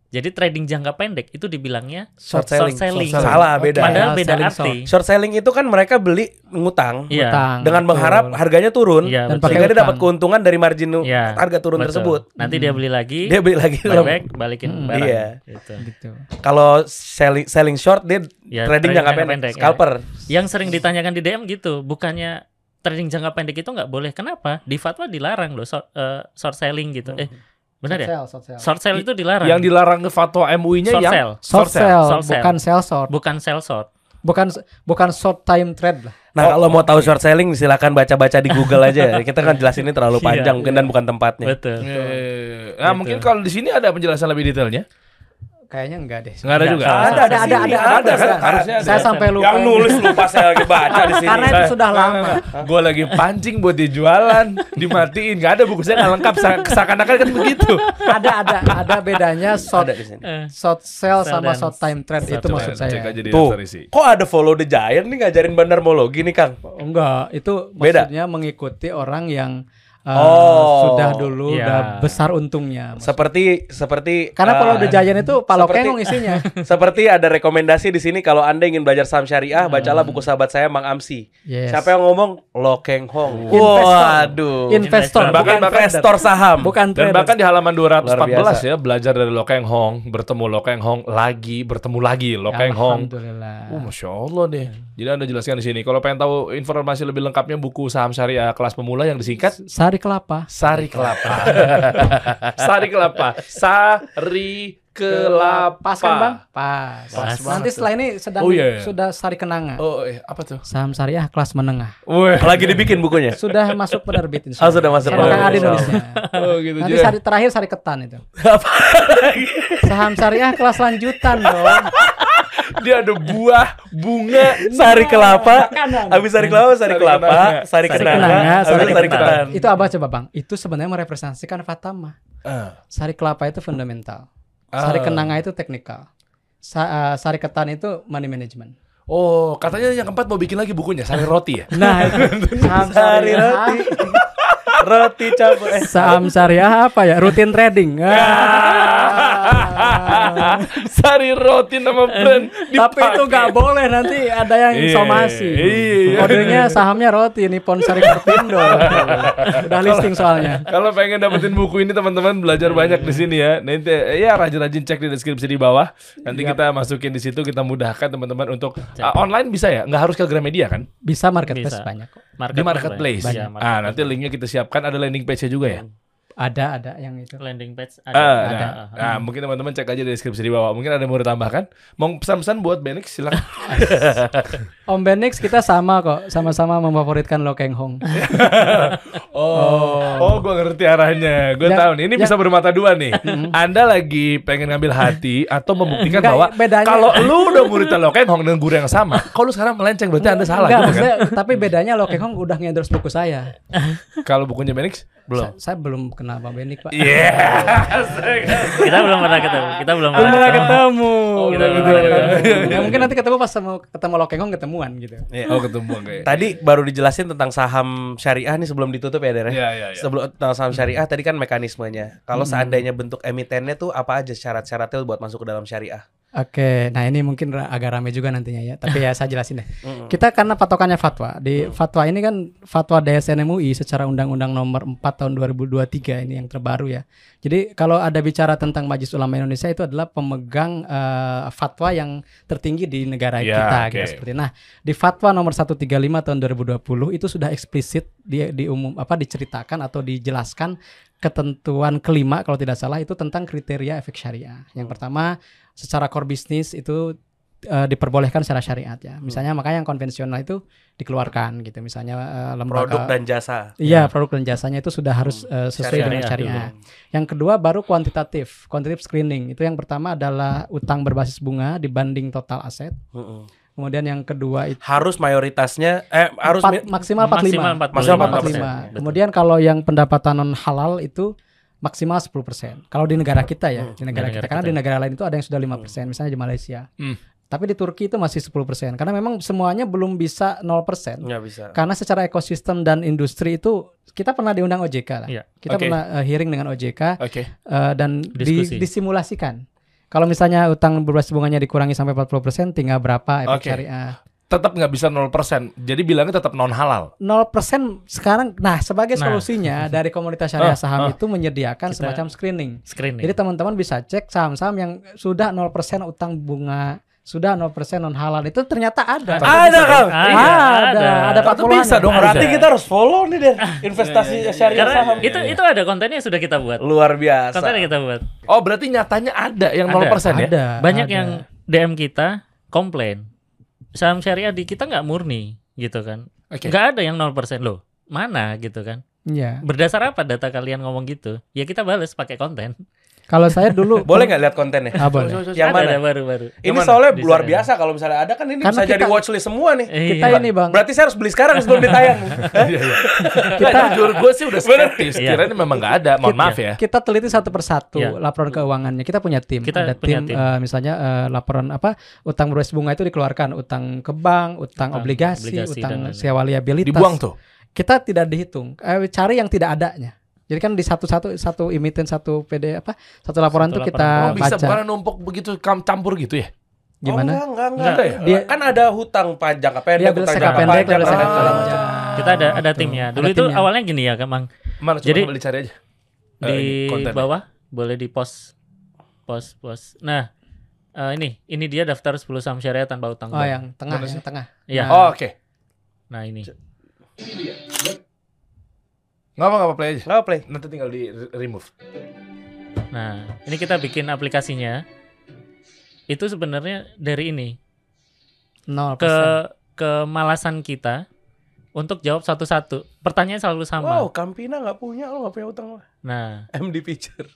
Jadi trading jangka pendek itu dibilangnya Short short selling. selling. Short selling. Salah, beda. Padahal Ya, beda selling arti. short. Short selling itu kan mereka beli ngutang Iya. Utang, dengan betul. mengharap harganya turun Iya, Dan sehingga dia dapat keuntungan dari margin Iya, harga turun Betul. tersebut. Nanti dia beli lagi, Dia beli lagi back, balikin Hmm. barang. Iya. Gitu. gitu Kalau selling selling short dia Ya, trading jangka pendek, pendek, ya. scalper. Yang sering ditanyakan di DM gitu, bukannya trading jangka pendek itu nggak boleh. Kenapa? Di fatwa dilarang loh short, eh, short selling gitu. Eh, benar ya? Short sell, short sell. Short sell itu dilarang. Yang dilarang ke fatwa MUI-nya short yang sell, Short sell, Short sell. bukan sell short bukan sell short. bukan bukan short time trade lah Nah, kalau mau tahu short selling silakan baca-baca di Google aja. Kita kan jelasin ini terlalu Iya, panjang mungkin dan bukan tempatnya. Betul. Eh, nah Gitu. mungkin kalau di sini ada penjelasan lebih detailnya. Kayaknya enggak deh. Nggak ada juga. Ada, ada, ada, ada, ada, Ada, ada. harusnya ada. Saya sampai lupa. Yang nulis lupa saya lagi baca di sini. Karena itu sudah lama. Gue lagi pancing buat dijualan, dimatiin, nggak ada buku saya nggak lengkap. Seakan-akan kan begitu. ada ada ada bedanya short sini. short sell sama short time trade itu maksud saya. Tuh, kok ada follow the giant nih ngajarin bandarmologi nih Kang? Enggak, itu maksudnya mengikuti orang yang uh, Oh. sudah dulu Iya. udah besar untungnya. Seperti seperti Karena eh, kalau The Giant itu Pak seperti- Lokengong isinya. Seperti ada rekomendasi di sini kalau Anda ingin belajar saham syariah, bacalah buku sahabat saya Mang Amsi. Yes. Siapa yang ngomong? Lokeng Hong. Investor. Waduh. Investor, Dan bahkan bukan investor saham. Bukan Dan trader. bahkan di halaman Luar 214 biasa. ya belajar dari Lokeng Hong, bertemu Lokeng Hong lagi, bertemu lagi Lokeng Hong. Alhamdulillah. Oh, masya Allah deh. Jadi anda jelaskan di sini. Kalau pengen tahu informasi lebih lengkapnya buku saham syariah kelas pemula yang disingkat Sari kelapa. Sari Kelapa. Sari Kelapa. Sari Kelapa. Pas kan bang? Pas. Pas Nanti setelah ini sedang Oh, iya, iya. sudah sari kenanga. Oh, eh, apa tuh? Saham syariah kelas menengah. Weh. Lagi dibikin bukunya. Sudah masuk penerbit. insya Oh, sudah masuk Sama Kang Adi nulisnya. Oh, gitu Nanti juga. sari terakhir sari ketan itu. Saham syariah kelas lanjutan dong. Dia ada buah, bunga, Sari kelapa. Habis sari kelapa, sari Sari kelapa, kenanga. sari Sari kenanga, sari sari ketan. Itu apa coba bang? Itu sebenarnya merepresentasikan fatama. Eh, Sari kelapa itu fundamental. Sari Ah. kenanga itu teknikal. Sa- uh, sari ketan itu money management. Oh, katanya yang keempat mau bikin lagi bukunya, sari roti ya? Nah, Sari roti. Roti campur. Eh, Saham syariah apa ya? Rutin trading. Ah. sari roti nama brand. Tapi itu nggak boleh nanti ada yang Iya, somasi. iya. Kodenya sahamnya roti Nippon Sari Korpindo. Udah listing soalnya. Kalau pengen dapetin buku ini teman-teman belajar banyak di sini ya. Nanti ya rajin-rajin cek di deskripsi di bawah. Nanti kita masukin di situ kita mudahkan teman-teman untuk Ah, online bisa ya? Nggak harus ke Gramedia kan? Bisa marketplace Bisa. banyak kok. Di marketplace. Iya, Ah, nanti linknya kita siapkan ada landing page-nya juga ya. Ada ada yang itu. landing page Ah, ada. nah, nah, mungkin teman-teman cek aja di deskripsi di bawah. Mungkin ada yang mau ditambahkan. Mau pesan-pesan buat Benix silakan. Om Benix kita sama kok, sama-sama memfavoritkan Lokeng Hong. Oh, oh, gue ngerti arahnya. Gue tahu nih. Ini yang- bisa bermata dua nih. Anda lagi pengen ngambil hati atau membuktikan Enggak, bahwa bedanya- kalau lu udah murid Lokeng Hong dengan guru yang sama, kalau lu sekarang melenceng berarti Anda salah Enggak, gitu kan? tapi bedanya Lokeng Hong udah ngendorse buku saya. Kalau bukunya Benix belum. Sa- saya belum kenal Bang Benik, Pak. Iya. Kita belum pernah ketemu. Kita belum pernah ketemu. ketemu. Kita belum Belum pernah pernah ketemu. ketemu. Ya, mungkin nanti ketemu pas sama ketemu Lokeng Hong ketemuan gitu. Oh ketemu kayak. Tadi baru dijelasin tentang saham syariah nih sebelum ditutup ya, Der. ya? Iya, iya, iya. Sebelum tentang saham syariah tadi kan mekanismenya. Kalau seandainya bentuk emitennya tuh apa aja syarat-syaratnya buat masuk ke dalam syariah? Oke, nah ini mungkin agak rame juga nantinya ya. Tapi ya saya jelasin deh. Kita karena patokannya fatwa. Di fatwa ini kan fatwa DSN MUI secara Undang-Undang Nomor 4 Tahun 2023 ini yang terbaru ya. Jadi kalau ada bicara tentang Majelis Ulama Indonesia itu adalah pemegang eh, fatwa yang tertinggi di negara Ya, kita oke. gitu seperti. Nah, di fatwa nomor 135 tahun 2020 itu sudah eksplisit di di umum apa diceritakan atau dijelaskan ketentuan kelima kalau tidak salah itu tentang kriteria efek syariah. Yang pertama secara core bisnis itu eh, diperbolehkan secara syariat ya. Misalnya makanya yang konvensional itu dikeluarkan gitu. Misalnya eh, lembaga Produk dan jasa. Iya, produk dan jasanya itu sudah harus eh, sesuai Syariah dengan dulu. syariah. Yang kedua baru kuantitatif, kuantitatif screening. Itu yang pertama adalah utang berbasis bunga dibanding total aset. Mm-mm. Kemudian yang kedua itu Harus mayoritasnya eh harus empat- mi- maksimal 45. Maksimal 45. Maksimal Maksimal 45. 45. Kemudian kalau yang pendapatan non halal itu maksimal 10%. Kalau di negara kita ya, di negara Di kita karena di negara lain itu ada yang sudah 5%, misalnya di Malaysia. Hmm. Tapi di Turki itu masih 10%. Karena memang semuanya belum bisa 0%. nggak bisa. Karena secara ekosistem dan industri itu kita pernah diundang OJK lah. Iya. Kita pernah eh, hearing dengan OJK Oke. eh, dan di- disimulasikan. Kalau misalnya utang berbasis bunganya dikurangi sampai 40%, tinggal berapa efek Oke. syariah? Tetap nggak bisa 0%. Jadi bilangnya tetap non halal. 0% sekarang nah sebagai Nah. solusinya dari komunitas syariah Ah, saham ah. itu menyediakan Kita- semacam screening. Screening. Jadi teman-teman bisa cek saham-saham yang sudah 0% utang bunga, sudah 0% non halal itu ternyata ada. Ada Kang. Ah, ada, iya, ada, ada Tetap 40-an. bisa dong Berarti kita harus follow nih Der. Investasi syariah Karena saham. itu itu ada kontennya sudah kita buat. Luar biasa. Kontennya kita buat. Oh berarti nyatanya ada yang Ada. 0% ya? Ada. Banyak ada. yang DM kita komplain. Saham syariah di kita nggak murni gitu kan. Nggak ada yang 0% loh. Mana gitu kan. Iya. Berdasar apa data kalian ngomong gitu? Ya kita bales pakai konten. Kalau saya dulu Boleh nggak lihat kontennya? Ah, boleh. Yang Ada, mana? ada baru-baru. Ini mana? soalnya luar biasa kalau misalnya ada kan ini Karena bisa jadi kita- watchlist semua nih. Kita Iya. ini bang, Berarti saya harus beli sekarang sebelum ditayang. kita jujur gue sih udah skeptis. Iya. Kirain memang nggak ada. Mohon maaf ya. kita teliti satu persatu Iya. laporan keuangannya. Kita punya tim. Kita Ada punya tim, tim. eh, misalnya eh, laporan apa utang berbasis bunga itu dikeluarkan, utang ke bank, utang obligasi, utang sewa liabilitas. Dibuang tuh. Kita tidak dihitung. Eh, cari yang tidak adanya. Jadi kan di satu-satu satu emiten satu PD apa satu laporan Satu tuh laporan. kita Oh, bisa baca. bukan numpuk begitu campur gitu ya? Gimana? Oh, enggak, enggak, Enggak. enggak. Dia- kan ada hutang pajak pendek, Dia ambil hutang jangka pendek, panjang, ah. panjang. Kita ada ada timnya. Dulu Ada itu timnya. awalnya gini ya, Kang. Mana coba Jadi, coba dicari aja. Eh, Di ini kontennya. bawah boleh di post post post. Nah, eh, ini ini dia daftar 10 saham syariah tanpa utang. Oh bank. yang tengah, yang tengah. Iya. Oh, oke. Nah, ini. Nggak apa nggak apa play aja. Nggak play. Nanti tinggal di re- remove. Nah, ini kita bikin aplikasinya. Itu sebenarnya dari ini Nol ke kemalasan kita untuk jawab satu-satu. Pertanyaan selalu sama. Wow, Campina nggak punya, lo nggak punya utang. Nah, MD Picture.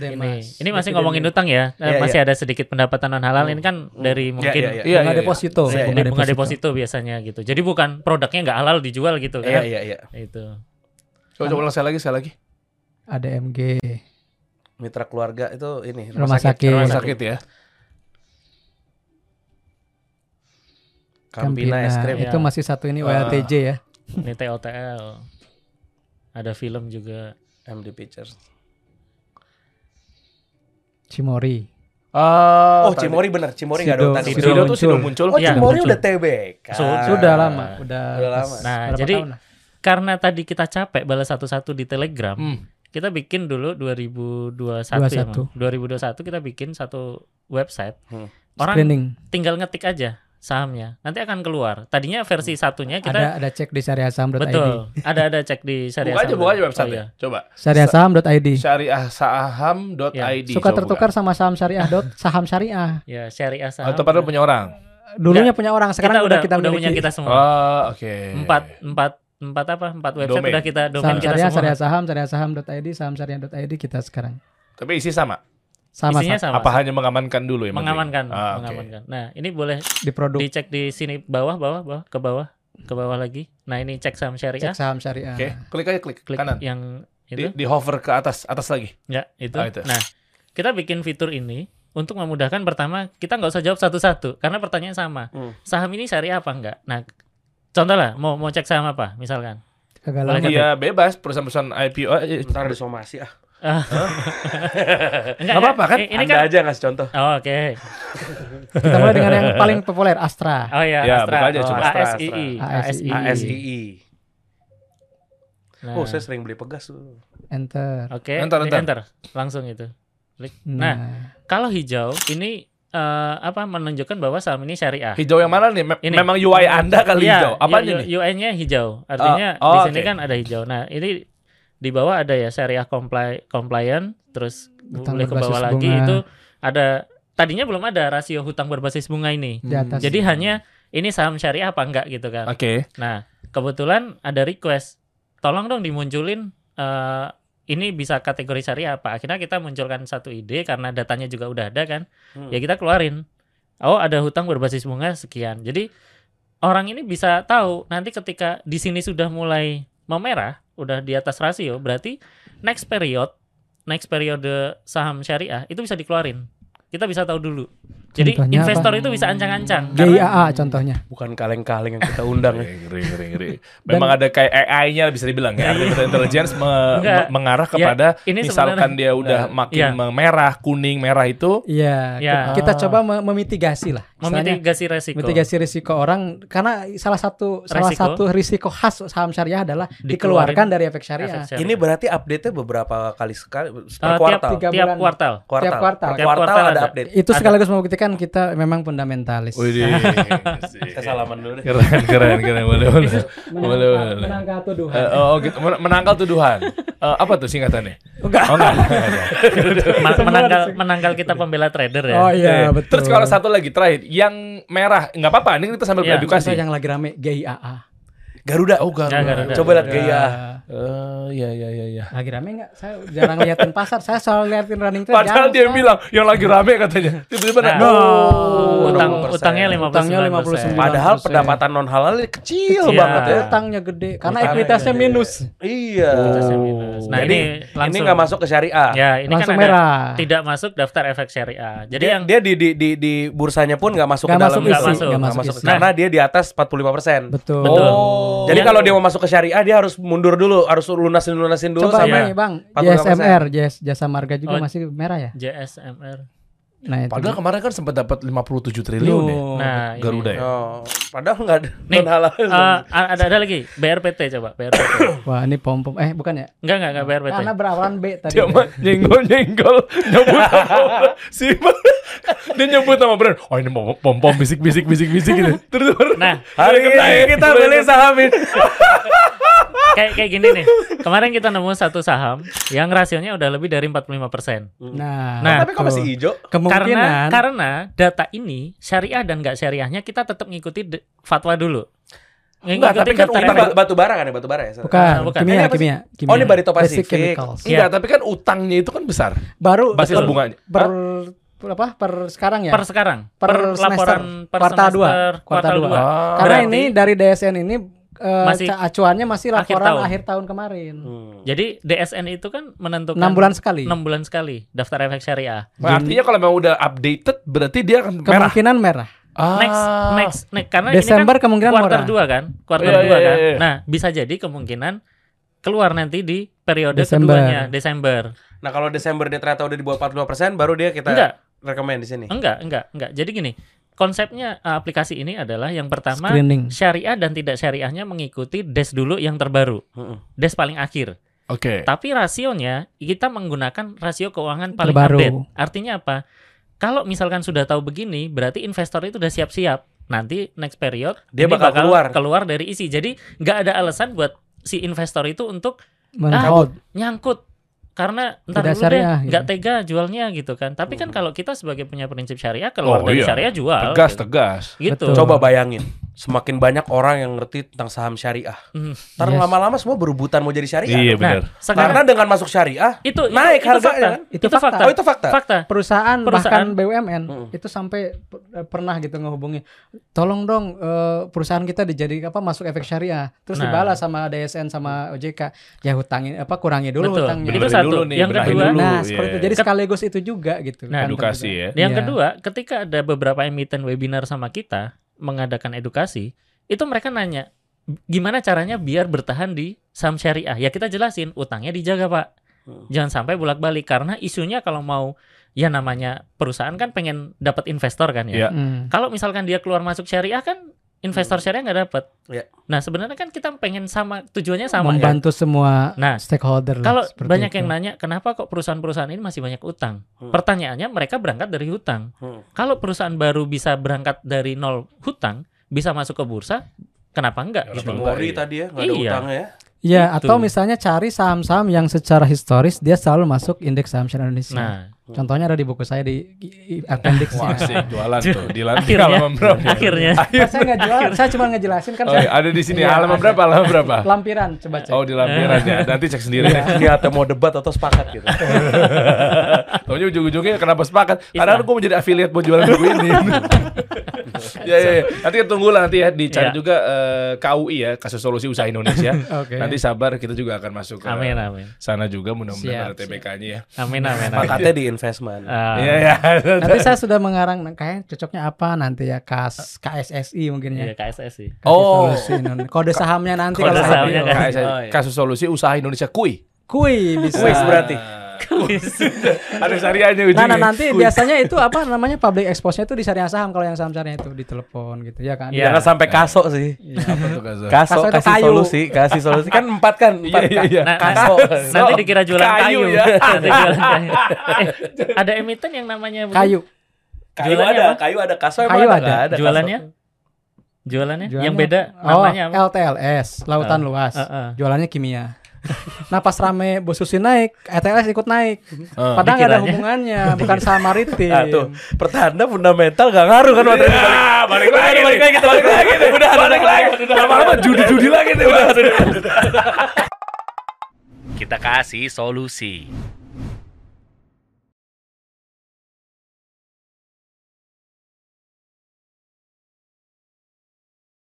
ini ini masih ngomongin utang ya. Eh, Iya, masih ada sedikit pendapatan non halal. Ini kan dari mungkin iya, iya. Iya, bunga iya, iya. deposito. Iya, bunga, bunga deposito biasanya gitu. Jadi bukan produknya nggak halal dijual gitu Iya, kan. iya, iya. Itu. Coba coba ulang sekali lagi sekali lagi. Ada MG Mitra keluarga itu ini rumah sakit, Rumah sakit ya. Campina es krim. Itu ya. masih satu ini Ah. WLTJ ya. Ini TLTL. Ada film juga. MD Pictures. Cimori. Ah, Oh, tadi. Cimori bener. Cimori nggak ada Sido. utang. Sido. Sido tuh muncul. Sido muncul. Oh, Cimori muncul. udah TBK. Su- Sudah lama, udah, Udah lama. Nah, jadi tahun? Karena tadi kita capek balas satu-satu di Telegram, Hmm. kita bikin dulu 2021 ya, 21. Bang. 2021 kita bikin satu website. Hmm. Orang screening. tinggal ngetik aja sahamnya. Nanti akan keluar. Tadinya versi satunya kita Ada ada cek di syariahsaham.id. betul. ada ada cek di syariah Buka aja, buka aja Oh, website iya. Coba. Syariahsaham.id. Syariahsaham.id. Suka Coba tertukar sama saham syariah dot saham syariah. Ya, syariah saham. Atau padahal punya orang. Dulunya Nggak, punya orang, kita sekarang udah kita udah miliki. punya kita semua. Oh, oke. Empat empat empat apa? Empat website Domain. udah kita domain Saham kita syariah, semua. syariah saham, syariah saham.id, saham syariah.id kita sekarang. Tapi isi sama. Sama Isinya sama sama. Apa hanya mengamankan dulu ya? mengamankan, Ah, mengamankan. Nah, ini boleh di produk dicek di sini bawah, bawah, bawah, ke bawah, ke bawah lagi. Nah, ini cek saham syariah. cek saham syariah. Oke, klik aja klik, Klik kanan. yang Di, itu. di hover ke atas, atas lagi. Ya, itu. Ah, itu. Nah, kita bikin fitur ini untuk memudahkan pertama kita nggak usah jawab satu-satu karena pertanyaan sama. Hmm. Saham ini syariah apa enggak? Nah, contoh lah mau mau cek saham apa misalkan. Kagak lama. nggak? Iya, bebas perusahaan-perusahaan IPO. eh, Ntar ada somasi ah. Enggak, Nggak apa-apa kan? Eh, Ini Anda kan aja ngasih contoh. Oh, oke. Kita mulai dengan yang paling populer Astra. Oh ya, Ya, Astra. aja Oh, coba. Astra, ASII. ASII. ASII. Nah, Oh, saya sering beli pegas tuh. Enter. Oke, Enter, ini enter. enter. Langsung itu. Nah, Nah, kalau hijau ini eh, apa menunjukkan bahwa saham ini syariah. Hijau yang mana nih? Mem- Ini. Memang UI Anda kali Iya, hijau. Apa? U- UI-nya hijau. Artinya Oh, oh, di sini oke. kan ada hijau. Nah, ini di bawah ada ya syariah comply compliant, terus boleh ke bawah berbasis lagi bunga. itu ada tadinya belum ada rasio hutang berbasis bunga ini. di atas. Jadi hanya ini saham syariah apa enggak gitu kan. Oke. Nah, kebetulan ada request, tolong dong dimunculin eh, ini bisa kategori syariah apa. Akhirnya kita munculkan satu ide karena datanya juga udah ada kan. Hmm. Ya kita keluarin. Oh, ada hutang berbasis bunga sekian. Jadi orang ini bisa tahu nanti ketika di sini sudah mulai memerah, udah di atas rasio, berarti next period, next periode saham syariah itu bisa dikeluarin. Kita bisa tahu dulu. Jadi Contohnya investor apa? itu bisa ancang-ancang. GIAA contohnya. Bukan kaleng-kaleng yang kita undang ya. Ngeri, ngeri, ngeri. Memang ada kayak AI-nya bisa dibilang ya. Artificial intelligence me- Enggak. me- mengarah Ya, kepada ini misalkan sebenarnya- dia udah makin Iya. merah, kuning, merah itu Iya, Ya. kita coba me- memitigasi lah. Memitigasi resiko. mitigasi risiko orang karena salah satu salah Resiko. satu risiko khas saham syariah adalah Dikeluarin dikeluarkan dari efek syariah. Efek syariah. Ini berarti update-nya beberapa kali sekali per tiap, kuartal. tiga tiap bulan. kuartal. kuartal. tiap kuartal. Tiap kuartal, kuartal ada ada. update. Itu Ada. sekaligus membuktikan kita memang fundamentalis. Widih. Kita salaman dulu deh. keren, keren, keren. Boleh, boleh. Boleh, Menangkal, boleh. menangkal tuduhan. Eh, oh, gitu. Men- menangkal tuduhan. Eh, apa tuh singkatannya? Enggak. Oh, enggak. menangkal menangkal kita pembela trader ya. Oh iya, betul. Terus kalau satu lagi terakhir, yang merah nggak apa-apa. Ini kita sambil Iya, beredukasi. Contoh yang lagi rame GIAA. Garuda. Oh, Garuda. Ya, Garuda. Coba lihat gaya. Eh, iya iya iya iya. Lagi rame nggak? Saya jarang liatin pasar. Saya selalu liatin running trade. Padahal dia sekali. bilang yang lagi rame katanya. Tiba-tiba Nah, nah, utang 20%. utangnya 59%. Utangnya 59%. Padahal 9%. pendapatan non halal kecil Kecil. banget ya. Utangnya gede karena Utangnya ekuitasnya gede. minus. Iya. Ekuitasnya minus. Nah, Jadi ini ini langsung- nggak masuk ke syariah. Ya, ini Langsung kan ada merah. tidak masuk daftar efek syariah. Jadi dia, yang dia di, di di di bursanya pun nggak masuk Nggak ke dalam masuk isi, nggak nggak nggak masuk isi. karena dia di atas 45%. Betul. Betul. Oh. Jadi kalau dia mau masuk ke syariah dia harus mundur dulu, harus lunasin lunasin dulu Coba sama nih Bang, 45%. JSMR, JS, Jasa Marga juga Oh. masih merah ya? JSMR. Nah, itu. Padahal kemarin kan sempat dapat 57 triliun ya. Nah, ini. Garuda ya. Oh, padahal nggak ada Nih, eh, ada ada lagi BRPT coba BRPT. Wah, ini pom pom. Eh, bukan ya? enggak enggak enggak BRPT. Karena berawalan B tadi. Dia mah nyenggol nyenggol nyebut nama si dia nyebut nama brand. Oh ini mau pom pom bisik bisik bisik bisik gitu. Terus baru Nah, Hari ini kita beli saham ini. kayak kayak gini nih. Kemarin kita nemu satu saham yang rasionya udah lebih dari 45%. Nah, Nah, Tapi kok masih hijau? Kemungkinan Karena karena data ini syariah dan nggak syariahnya kita tetap ngikuti fatwa dulu. Enggak, tapi kan daftar ini efek. ba- batu bara kan ya, batu bara ya? bukan, Nah, bukan. kimia, Ini kimia, kimia. Oh, ini Barito Pacific. chemicals. Enggak, tapi kan utangnya itu kan besar. Baru Basis betul. bunganya. per per apa? Per sekarang ya? per sekarang Per per, semester. laporan per Kuartal dua. semester, Kuartal kuartal dua. dua. Ah. Karena Berarti- ini dari DSN ini eh, Masih acuannya masih akhir laporan tahun. akhir tahun kemarin. Hmm. Jadi DSN itu kan menentukan 6 bulan sekali. 6 bulan sekali daftar efek syariah. Nah, artinya kalau memang udah updated berarti dia akan merah. Kemungkinan merah. Ah. Next next next karena Desember ini kan kemungkinan kuartal. 2 kan? Kuartal Iya, 2 iya, kan. iya, iya. Nah, bisa jadi kemungkinan keluar nanti di periode Desember. keduanya Desember. Nah, kalau Desember dia ternyata udah di bawah 45%, baru dia kita Enggak. rekomend di sini. Enggak, enggak, enggak. Jadi gini, konsepnya uh, aplikasi ini adalah yang pertama Screening. syariah dan tidak syariahnya mengikuti des dulu yang terbaru. Des paling akhir. Oke. Tapi rasionya kita menggunakan rasio keuangan paling Terbaru. update. Artinya apa? Kalau misalkan sudah tahu begini, berarti investor itu udah siap-siap. Nanti next period Dia ini bakal keluar. keluar dari isi. Jadi nggak ada alasan buat si investor itu untuk Men-hold. nyangkut karena entar Tidak dulu deh syariah, gitu. nggak tega jualnya gitu kan. Tapi kan kalau kita sebagai punya prinsip syariah keluar Oh, dari iya. syariah jual. Tegas, gitu. tegas. Gitu. Betul. Coba bayangin, semakin banyak orang yang ngerti tentang saham syariah. Hmm. Ntar Yes. lama-lama semua berebutan mau jadi syariah. Iya dong. benar. Nah, sekarang Karena dengan masuk syariah, itu naik itu, harganya fakta. kan? Itu Itu, fakta. fakta. Oh, itu fakta? Fakta. perusahaan, Perusahaan. bahkan BUMN Mm. itu sampai per- pernah gitu ngehubungi tolong dong eh, perusahaan kita dijadi apa masuk efek syariah terus Nah. dibalas sama DSN sama OJK ya hutangin apa kurangi dulu Betul. hutangnya Itu satu. dulu nih, Yang kedua, dulu. nah iya. seperti itu jadi sekaligus itu juga gitu Nah, kan edukasi terbuka. ya. Yang Iya. kedua, ketika ada beberapa emiten webinar sama kita mengadakan edukasi, itu mereka nanya gimana caranya biar bertahan di saham syariah. Ya kita jelasin, utangnya dijaga pak. Hmm. Jangan sampai bolak-balik karena isunya kalau mau ya namanya perusahaan kan pengen dapat investor kan ya. Iya. Hmm. Kalau misalkan dia keluar masuk syariah kan investor syariah nggak dapat. Iya. Nah sebenarnya kan kita pengen sama tujuannya sama kan. membantu semua Nah, stakeholder lah, Kalau banyak itu. yang nanya kenapa kok perusahaan-perusahaan ini masih banyak utang? Hmm. Pertanyaannya mereka berangkat dari hutang. Hmm. Kalau perusahaan baru bisa berangkat dari nol hutang, bisa masuk ke bursa, kenapa enggak? Harus Gitu. Mori tadi ya, nggak ada Iya. utangnya ya. ya Gitu. atau misalnya cari saham-saham yang secara historis dia selalu masuk indeks saham syariah Indonesia Nah, contohnya ada di buku saya di appendixnya Wah, asik jualan tuh. Di lantai akhirnya, halaman berapa? akhirnya. Kan saya nggak jual saya cuma ngejelasin kan Oh, saya iya, ada di sini Iya, halaman berapa? Halaman berapa? lampiran coba cek Oh, di lampiran ya. Nanti cek sendiri. Ini atau mau debat atau sepakat gitu. Taunya ujung-ujungnya kenapa sepakat? Iya. Karena gue mau jadi affiliate buat jualan buku ini. ya, ya, ya. Nanti kita tunggu lah nanti ya dicari Iya. juga eh, KUI ya, kasus solusi usaha Indonesia. Oke. Nanti sabar kita juga akan masuk ke Amin, amin. sana juga mudah-mudahan ada TBK-nya ya. Amin, amin, amin. Pakatnya di investment. Ah, Iya, ya. Nanti saya sudah mengarang kayak cocoknya apa nanti ya KAS KSSI mungkin Iya, ya. KSS sih. Oh, Solusi. Kode sahamnya nanti Kode kalau sahamnya IPO. kan. KSI, Oh, iya. kasus solusi usaha Indonesia kui. Kui bisa. Kuis berarti. Ada syariahnya Nah, ujungnya. nah, nanti biasanya itu apa namanya public expose-nya itu di syariah saham kalau yang saham syariah itu ditelepon gitu ya kan. Iya. Jangan sampai kaso sih. Apa tuh kasus? Kaso, Kaso itu kasih kayu. solusi, kasih solusi kan empat kan, empat Iya, iya. Nah, Kaso. nanti dikira jualan Kayu kayu, ya. Nanti jualan kayu. Eh, ada emiten yang namanya? Kayu. Kayu Jualannya ada, apa? kayu ada, kaso emang Kayu ada, ada. ada. Jualannya? Jualannya? Jualannya- Yang beda Oh, namanya apa? LTLS, lautan Ah, luas. ah, ah. Jualannya kimia. Nah pas rame Bu Susi naik, ETLS ikut naik. Ah. Padahal nggak ada hubungannya, bukan saham maritim. Nah, tuh, pertanda fundamental gak ngaruh kan materi balik. Ah, balik lagi, balik lagi, kita balik lagi. Udah, balik lagi. Lama-lama judi-judi lagi nih. Udah, Kita kasih solusi.